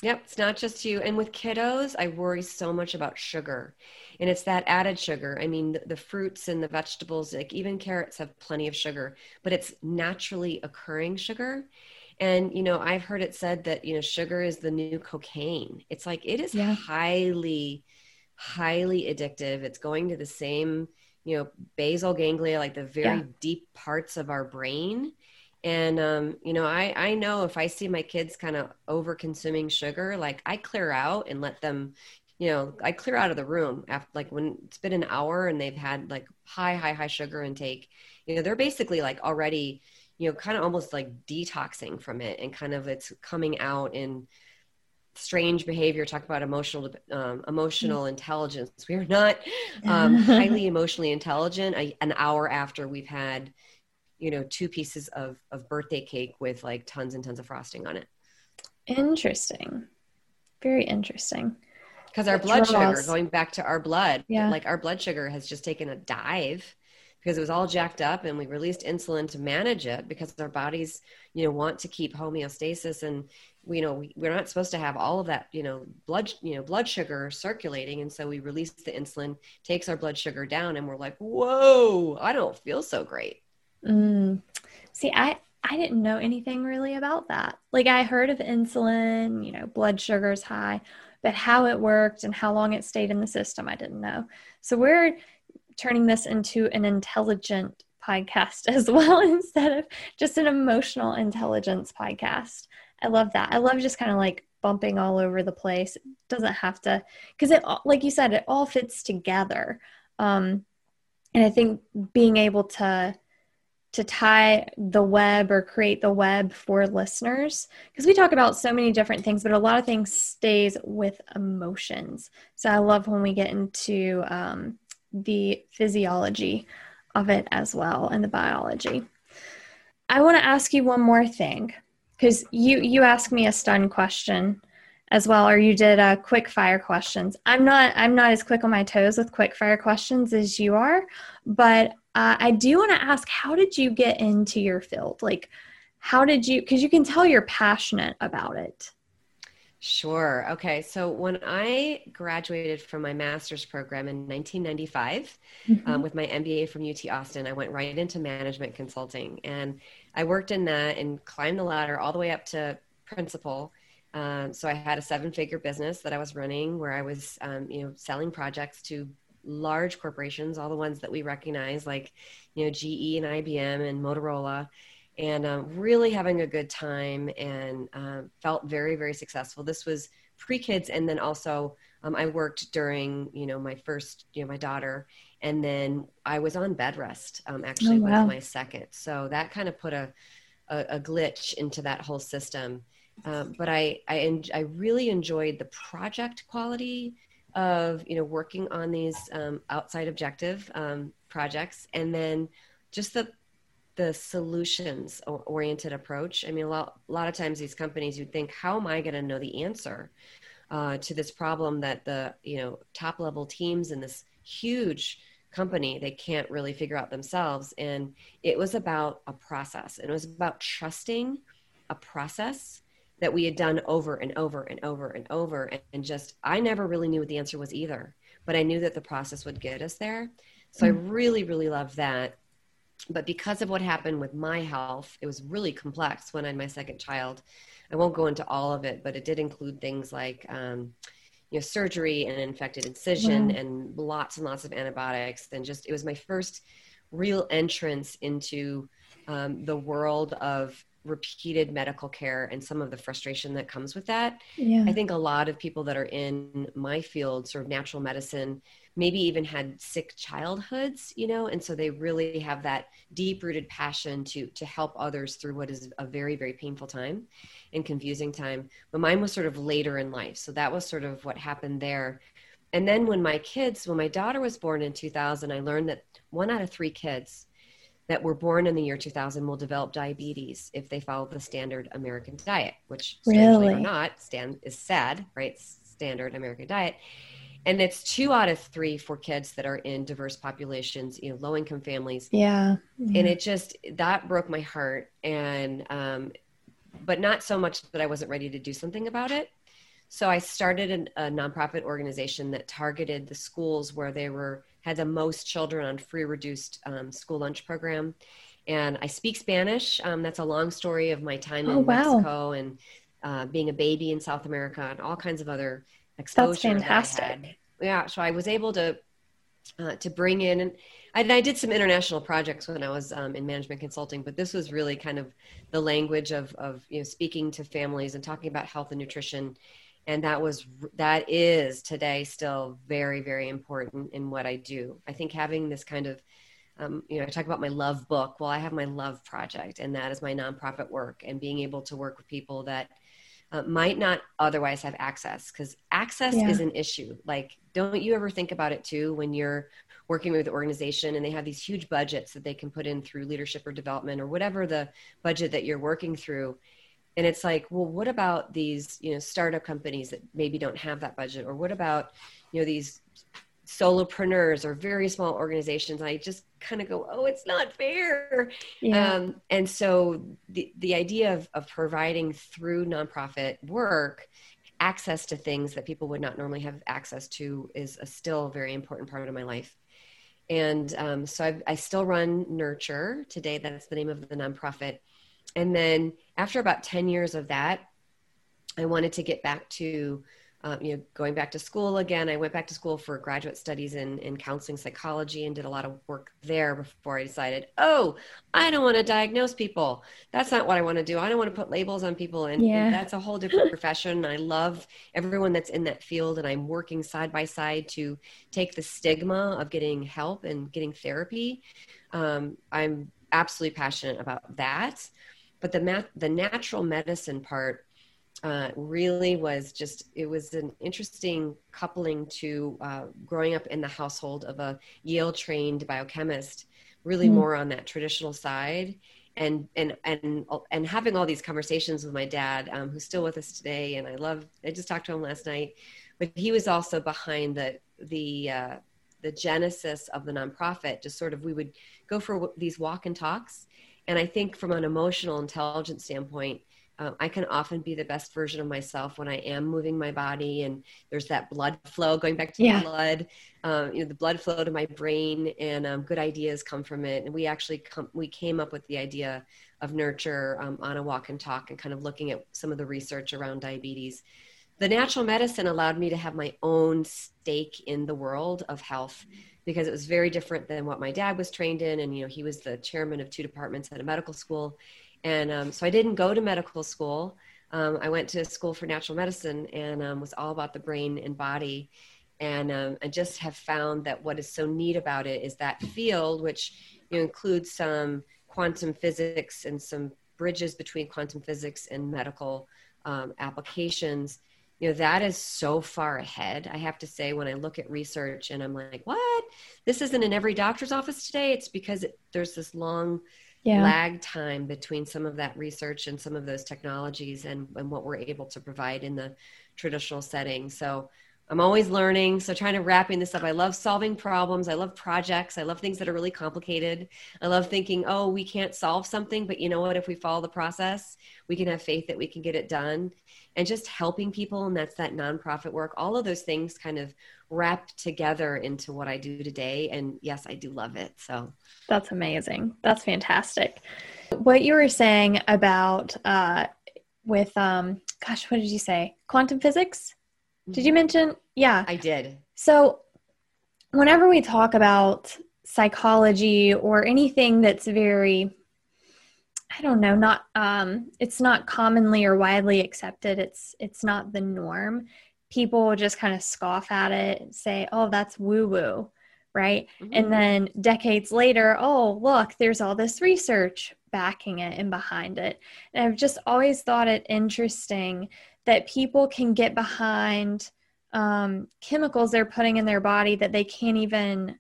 Yep, it's not just you. And with kiddos, I worry so much about sugar. And it's that added sugar. I mean, the, the, fruits and the vegetables, like even carrots have plenty of sugar, but it's naturally occurring sugar. And, you know, I've heard it said that, you know, sugar is the new cocaine. It's like it is yeah. highly highly addictive. It's going to the same, you know, basal ganglia, like the very yeah. deep parts of our brain. And um, you know, I I know if I see my kids kind of over consuming sugar, like I clear out and let them, you know, I clear out of the room after like when it's been an hour and they've had like high high high sugar intake. You know, they're basically like already, you know, kind of almost like detoxing from it and kind of it's coming out in strange behavior talk about emotional um, emotional mm. intelligence. We are not um, highly emotionally intelligent. A, an hour after we've had you know two pieces of of birthday cake with like tons and tons of frosting on it. Interesting. Very interesting. Because our blood sugar going back to our blood yeah. like our blood sugar has just taken a dive because it was all jacked up and we released insulin to manage it because our bodies you know want to keep homeostasis and you know we, we're not supposed to have all of that you know blood you know blood sugar circulating and so we release the insulin takes our blood sugar down and we're like whoa i don't feel so great mm. see i i didn't know anything really about that like i heard of insulin you know blood sugar's high but how it worked and how long it stayed in the system, I didn't know. So we're turning this into an intelligent podcast as well instead of just an emotional intelligence podcast. I love that. I love just kind of like bumping all over the place. It doesn't have to, because it, like you said, it all fits together. Um, and I think being able to to tie the web or create the web for listeners because we talk about so many different things but a lot of things stays with emotions so i love when we get into um, the physiology of it as well and the biology i want to ask you one more thing because you you asked me a stun question as well or you did uh, quick fire questions i'm not i'm not as quick on my toes with quick fire questions as you are but uh, I do want to ask, how did you get into your field? Like, how did you, because you can tell you're passionate about it. Sure. Okay. So when I graduated from my master's program in 1995 mm-hmm. um, with my MBA from UT Austin, I went right into management consulting. And I worked in that and climbed the ladder all the way up to principal. Um, so I had a seven figure business that I was running where I was, um, you know, selling projects to large corporations, all the ones that we recognize, like you know GE and IBM and Motorola, and um, really having a good time and um, felt very very successful. This was pre kids, and then also um, I worked during you know my first you know my daughter, and then I was on bed rest um, actually oh, wow. with my second, so that kind of put a, a, a glitch into that whole system. Um, but I I, en- I really enjoyed the project quality of you know working on these um, outside objective um, projects and then just the the solutions oriented approach i mean a lot, a lot of times these companies you'd think how am i going to know the answer uh, to this problem that the you know top level teams in this huge company they can't really figure out themselves. And it was about a process. And it was about trusting a process that we had done over and over and over and over. And just i never really knew what the answer was either but i knew that the process would get us there. So mm-hmm. i really really loved that. But because of what happened with my health it was really complex when i had my second child. I won't go into all of it but it did include things like um, you know surgery and infected incision wow. and lots and lots of antibiotics and just it was my first real entrance into um, the world of repeated medical care and some of the frustration that comes with that. Yeah. I think a lot of people that are in my field, sort of natural medicine, maybe even had sick childhoods, you know, and so they really have that deep rooted passion to to help others through what is a very very painful time and confusing time. But mine was sort of later in life, so that was sort of what happened there. And then when my kids, when my daughter was born in 2000, I learned that one out of three kids that were born in the year 2000 will develop diabetes if they follow the standard American diet, which really or not stand is sad, right? Standard American diet. And it's two out of three for kids that are in diverse populations, you know, low income families. Yeah. yeah. And it just, that broke my heart. And, um, but not so much that I wasn't ready to do something about it. So I started an, a nonprofit organization that targeted the schools where they were had the most children on free reduced um, school lunch program. And I speak Spanish. Um, that's a long story of my time oh, in wow. Mexico and uh, being a baby in South America and all kinds of other exposure. That's fantastic. That yeah, so I was able to uh, to bring in and I, I, did some international projects when I was um, in management consulting, but this was really kind of the language of of you know speaking to families and talking about health and nutrition and that was that is today still very very important in what i do i think having this kind of um, you know i talk about my love book well i have my love project and that is my nonprofit work and being able to work with people that uh, might not otherwise have access because access yeah. is an issue. Like don't you ever think about it too when you're working with an organization and they have these huge budgets that they can put in through leadership or development or whatever the budget that you're working through? And it's like well what about these you know startup companies that maybe don't have that budget? Or what about you know these solopreneurs or very small organizations i just kind of go oh it's not fair. Yeah. um, and so the, the idea of, of providing through nonprofit work access to things that people would not normally have access to is a still very important part of my life. And um, so I've, i still run nurture today that's the name of the nonprofit. And then after about 10 years of that, I wanted to get back to uh, you know, going back to school again. I went back to school for graduate studies in, in counseling psychology and did a lot of work there before I decided, oh, I don't want to diagnose people. That's not what I want to do. I don't want to put labels on people. And, yeah. and that's a whole different profession. I love everyone that's in that field. And I'm working side by side to take the stigma of getting help and getting therapy. Um, I'm absolutely passionate about that. But the, mat- the natural medicine part, uh, really was just it was an interesting coupling to uh, growing up in the household of a Yale trained biochemist, really mm. more on that traditional side, and and and and having all these conversations with my dad, um, who's still with us today, and I love. I just talked to him last night, but he was also behind the the uh, the genesis of the nonprofit. Just sort of we would go for these walk and talks, and I think from an emotional intelligence standpoint uh, I can often be the best version of myself when I am moving my body and there's that blood flow going back to yeah. the blood, um, you know, the blood flow to my brain and um, good ideas come from it. And we actually come, we came up with the idea of nurture um, on a walk and talk and kind of looking at some of the research around diabetes. The natural medicine allowed me to have my own stake in the world of health because it was very different than what my dad was trained in. And, you know, he was the chairman of two departments at a medical school and um, so I didn't go to medical school. Um, I went to school for natural medicine and um, was all about the brain and body. And um, I just have found that what is so neat about it is that field, which you know, includes some quantum physics and some bridges between quantum physics and medical um, applications. You know, that is so far ahead. I have to say, when I look at research and I'm like, what? This isn't in every doctor's office today. It's because it, there's this long yeah. lag time between some of that research and some of those technologies and, and what we're able to provide in the traditional setting. So I'm always learning. So trying to wrapping this up. I love solving problems. I love projects. I love things that are really complicated. I love thinking, oh, we can't solve something, but you know what? If we follow the process, we can have faith that we can get it done. And just helping people, and that's that nonprofit work. All of those things kind of wrap together into what I do today. And yes, I do love it. So that's amazing. That's fantastic. What you were saying about uh, with um, gosh, what did you say? Quantum physics? Did you mm-hmm. mention? Yeah, I did. So, whenever we talk about psychology or anything that's very I don't know, not um it's not commonly or widely accepted. It's it's not the norm. People just kind of scoff at it and say, "Oh, that's woo-woo." Right? Mm-hmm. And then decades later, "Oh, look, there's all this research backing it and behind it." And I've just always thought it interesting that people can get behind um, chemicals they're putting in their body that they can't even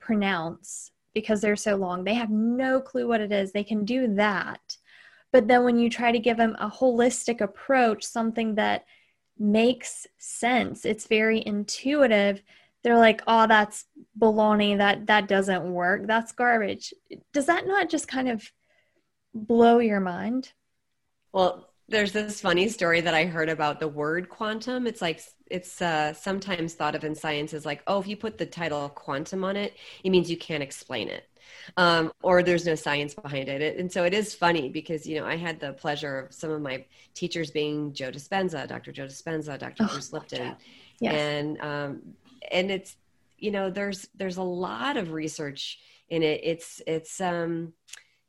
pronounce because they're so long. They have no clue what it is. They can do that. But then when you try to give them a holistic approach, something that makes sense, it's very intuitive, they're like, "Oh, that's baloney. That that doesn't work. That's garbage." Does that not just kind of blow your mind? Well, there's this funny story that I heard about the word quantum. It's like it's uh, sometimes thought of in science as like, oh, if you put the title quantum on it, it means you can't explain it, um, or there's no science behind it. And so it is funny because you know I had the pleasure of some of my teachers being Joe Dispenza, Dr. Joe Dispenza, Dr. Oh, Bruce Lipton, yes. and um, and it's you know there's there's a lot of research in it. It's it's um,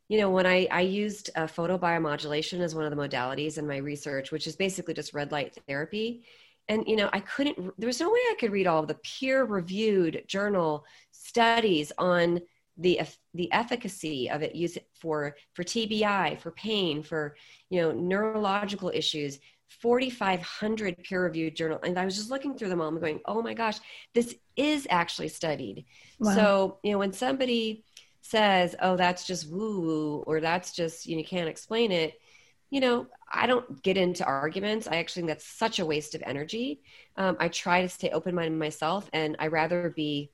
you know when i i used uh, photobiomodulation as one of the modalities in my research which is basically just red light therapy and you know i couldn't there was no way i could read all of the peer reviewed journal studies on the the efficacy of it use it for for tbi for pain for you know neurological issues 4500 peer reviewed journal and i was just looking through them all and going oh my gosh this is actually studied wow. so you know when somebody says, oh, that's just woo woo, or that's just, you, know, you can't explain it, you know, I don't get into arguments. I actually think that's such a waste of energy. Um, I try to stay open minded myself, and I rather be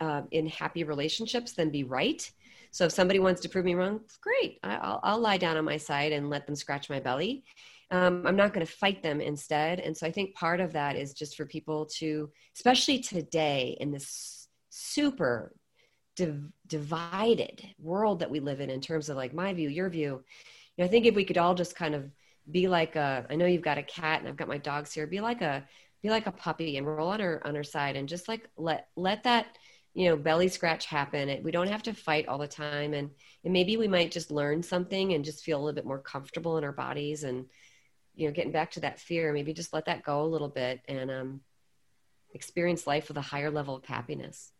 uh, in happy relationships than be right. So if somebody wants to prove me wrong, great. I'll, I'll lie down on my side and let them scratch my belly. Um, I'm not going to fight them instead. And so I think part of that is just for people to, especially today in this super div- divided world that we live in in terms of like my view your view you know, i think if we could all just kind of be like a i know you've got a cat and i've got my dogs here be like a be like a puppy and roll on her on her side and just like let let that you know belly scratch happen it, we don't have to fight all the time and and maybe we might just learn something and just feel a little bit more comfortable in our bodies and you know getting back to that fear maybe just let that go a little bit and um experience life with a higher level of happiness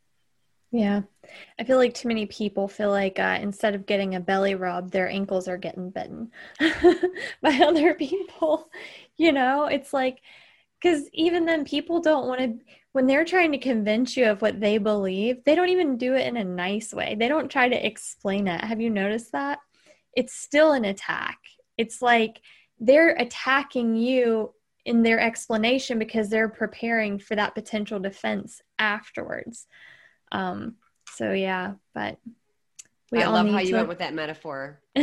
yeah. I feel like too many people feel like uh, instead of getting a belly rub, their ankles are getting bitten by other people. You know, it's like, because even then, people don't want to, when they're trying to convince you of what they believe, they don't even do it in a nice way. They don't try to explain it. Have you noticed that? It's still an attack. It's like they're attacking you in their explanation because they're preparing for that potential defense afterwards. Um, so yeah, but we I all love how you went with that metaphor.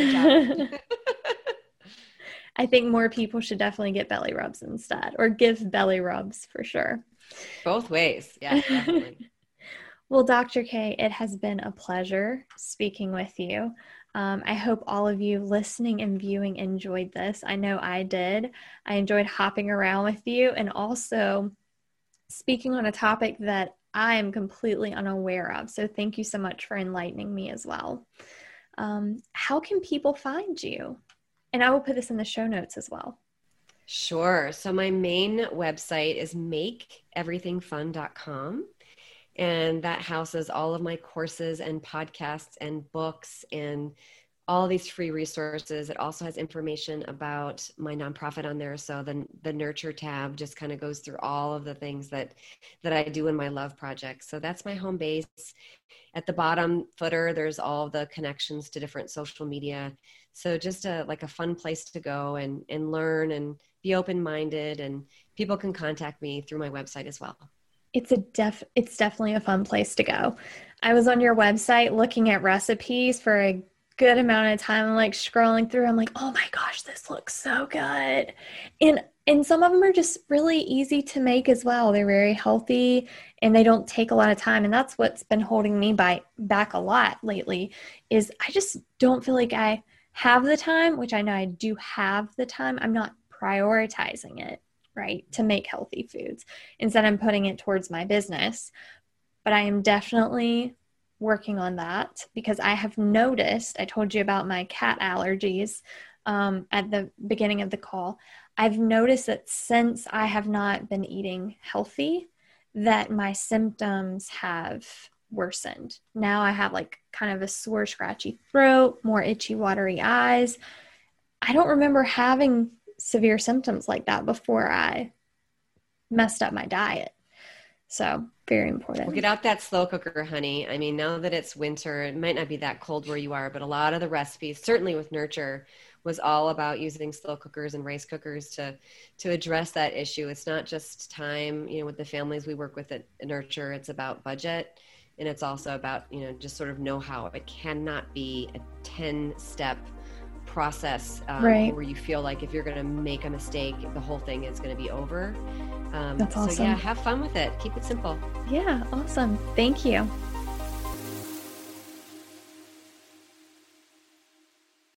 I think more people should definitely get belly rubs instead, or give belly rubs for sure. Both ways, yeah. well, Dr. K, it has been a pleasure speaking with you. Um, I hope all of you listening and viewing enjoyed this. I know I did. I enjoyed hopping around with you and also speaking on a topic that I am completely unaware of. So thank you so much for enlightening me as well. Um, how can people find you? And I will put this in the show notes as well. Sure. So my main website is makeeverythingfun.com. And that houses all of my courses and podcasts and books and all these free resources. It also has information about my nonprofit on there. So the the nurture tab just kind of goes through all of the things that that I do in my love project. So that's my home base. At the bottom footer, there's all the connections to different social media. So just a like a fun place to go and and learn and be open minded. And people can contact me through my website as well. It's a def. It's definitely a fun place to go. I was on your website looking at recipes for a good amount of time. I'm like scrolling through. I'm like, oh my gosh, this looks so good. And and some of them are just really easy to make as well. They're very healthy and they don't take a lot of time. And that's what's been holding me by back a lot lately is I just don't feel like I have the time, which I know I do have the time. I'm not prioritizing it, right, to make healthy foods. Instead, I'm putting it towards my business. But I am definitely working on that because I have noticed, I told you about my cat allergies um, at the beginning of the call. I've noticed that since I have not been eating healthy, that my symptoms have worsened. Now I have like kind of a sore, scratchy throat, more itchy, watery eyes. I don't remember having severe symptoms like that before I messed up my diet. So very important. Well, get out that slow cooker, honey. I mean, now that it's winter, it might not be that cold where you are, but a lot of the recipes, certainly with Nurture, was all about using slow cookers and rice cookers to to address that issue. It's not just time, you know, with the families we work with at Nurture. It's about budget, and it's also about you know just sort of know how. It cannot be a ten step process um, right. where you feel like if you're going to make a mistake, the whole thing is going to be over. Um, That's awesome. So yeah, have fun with it. Keep it simple. Yeah, awesome. Thank you.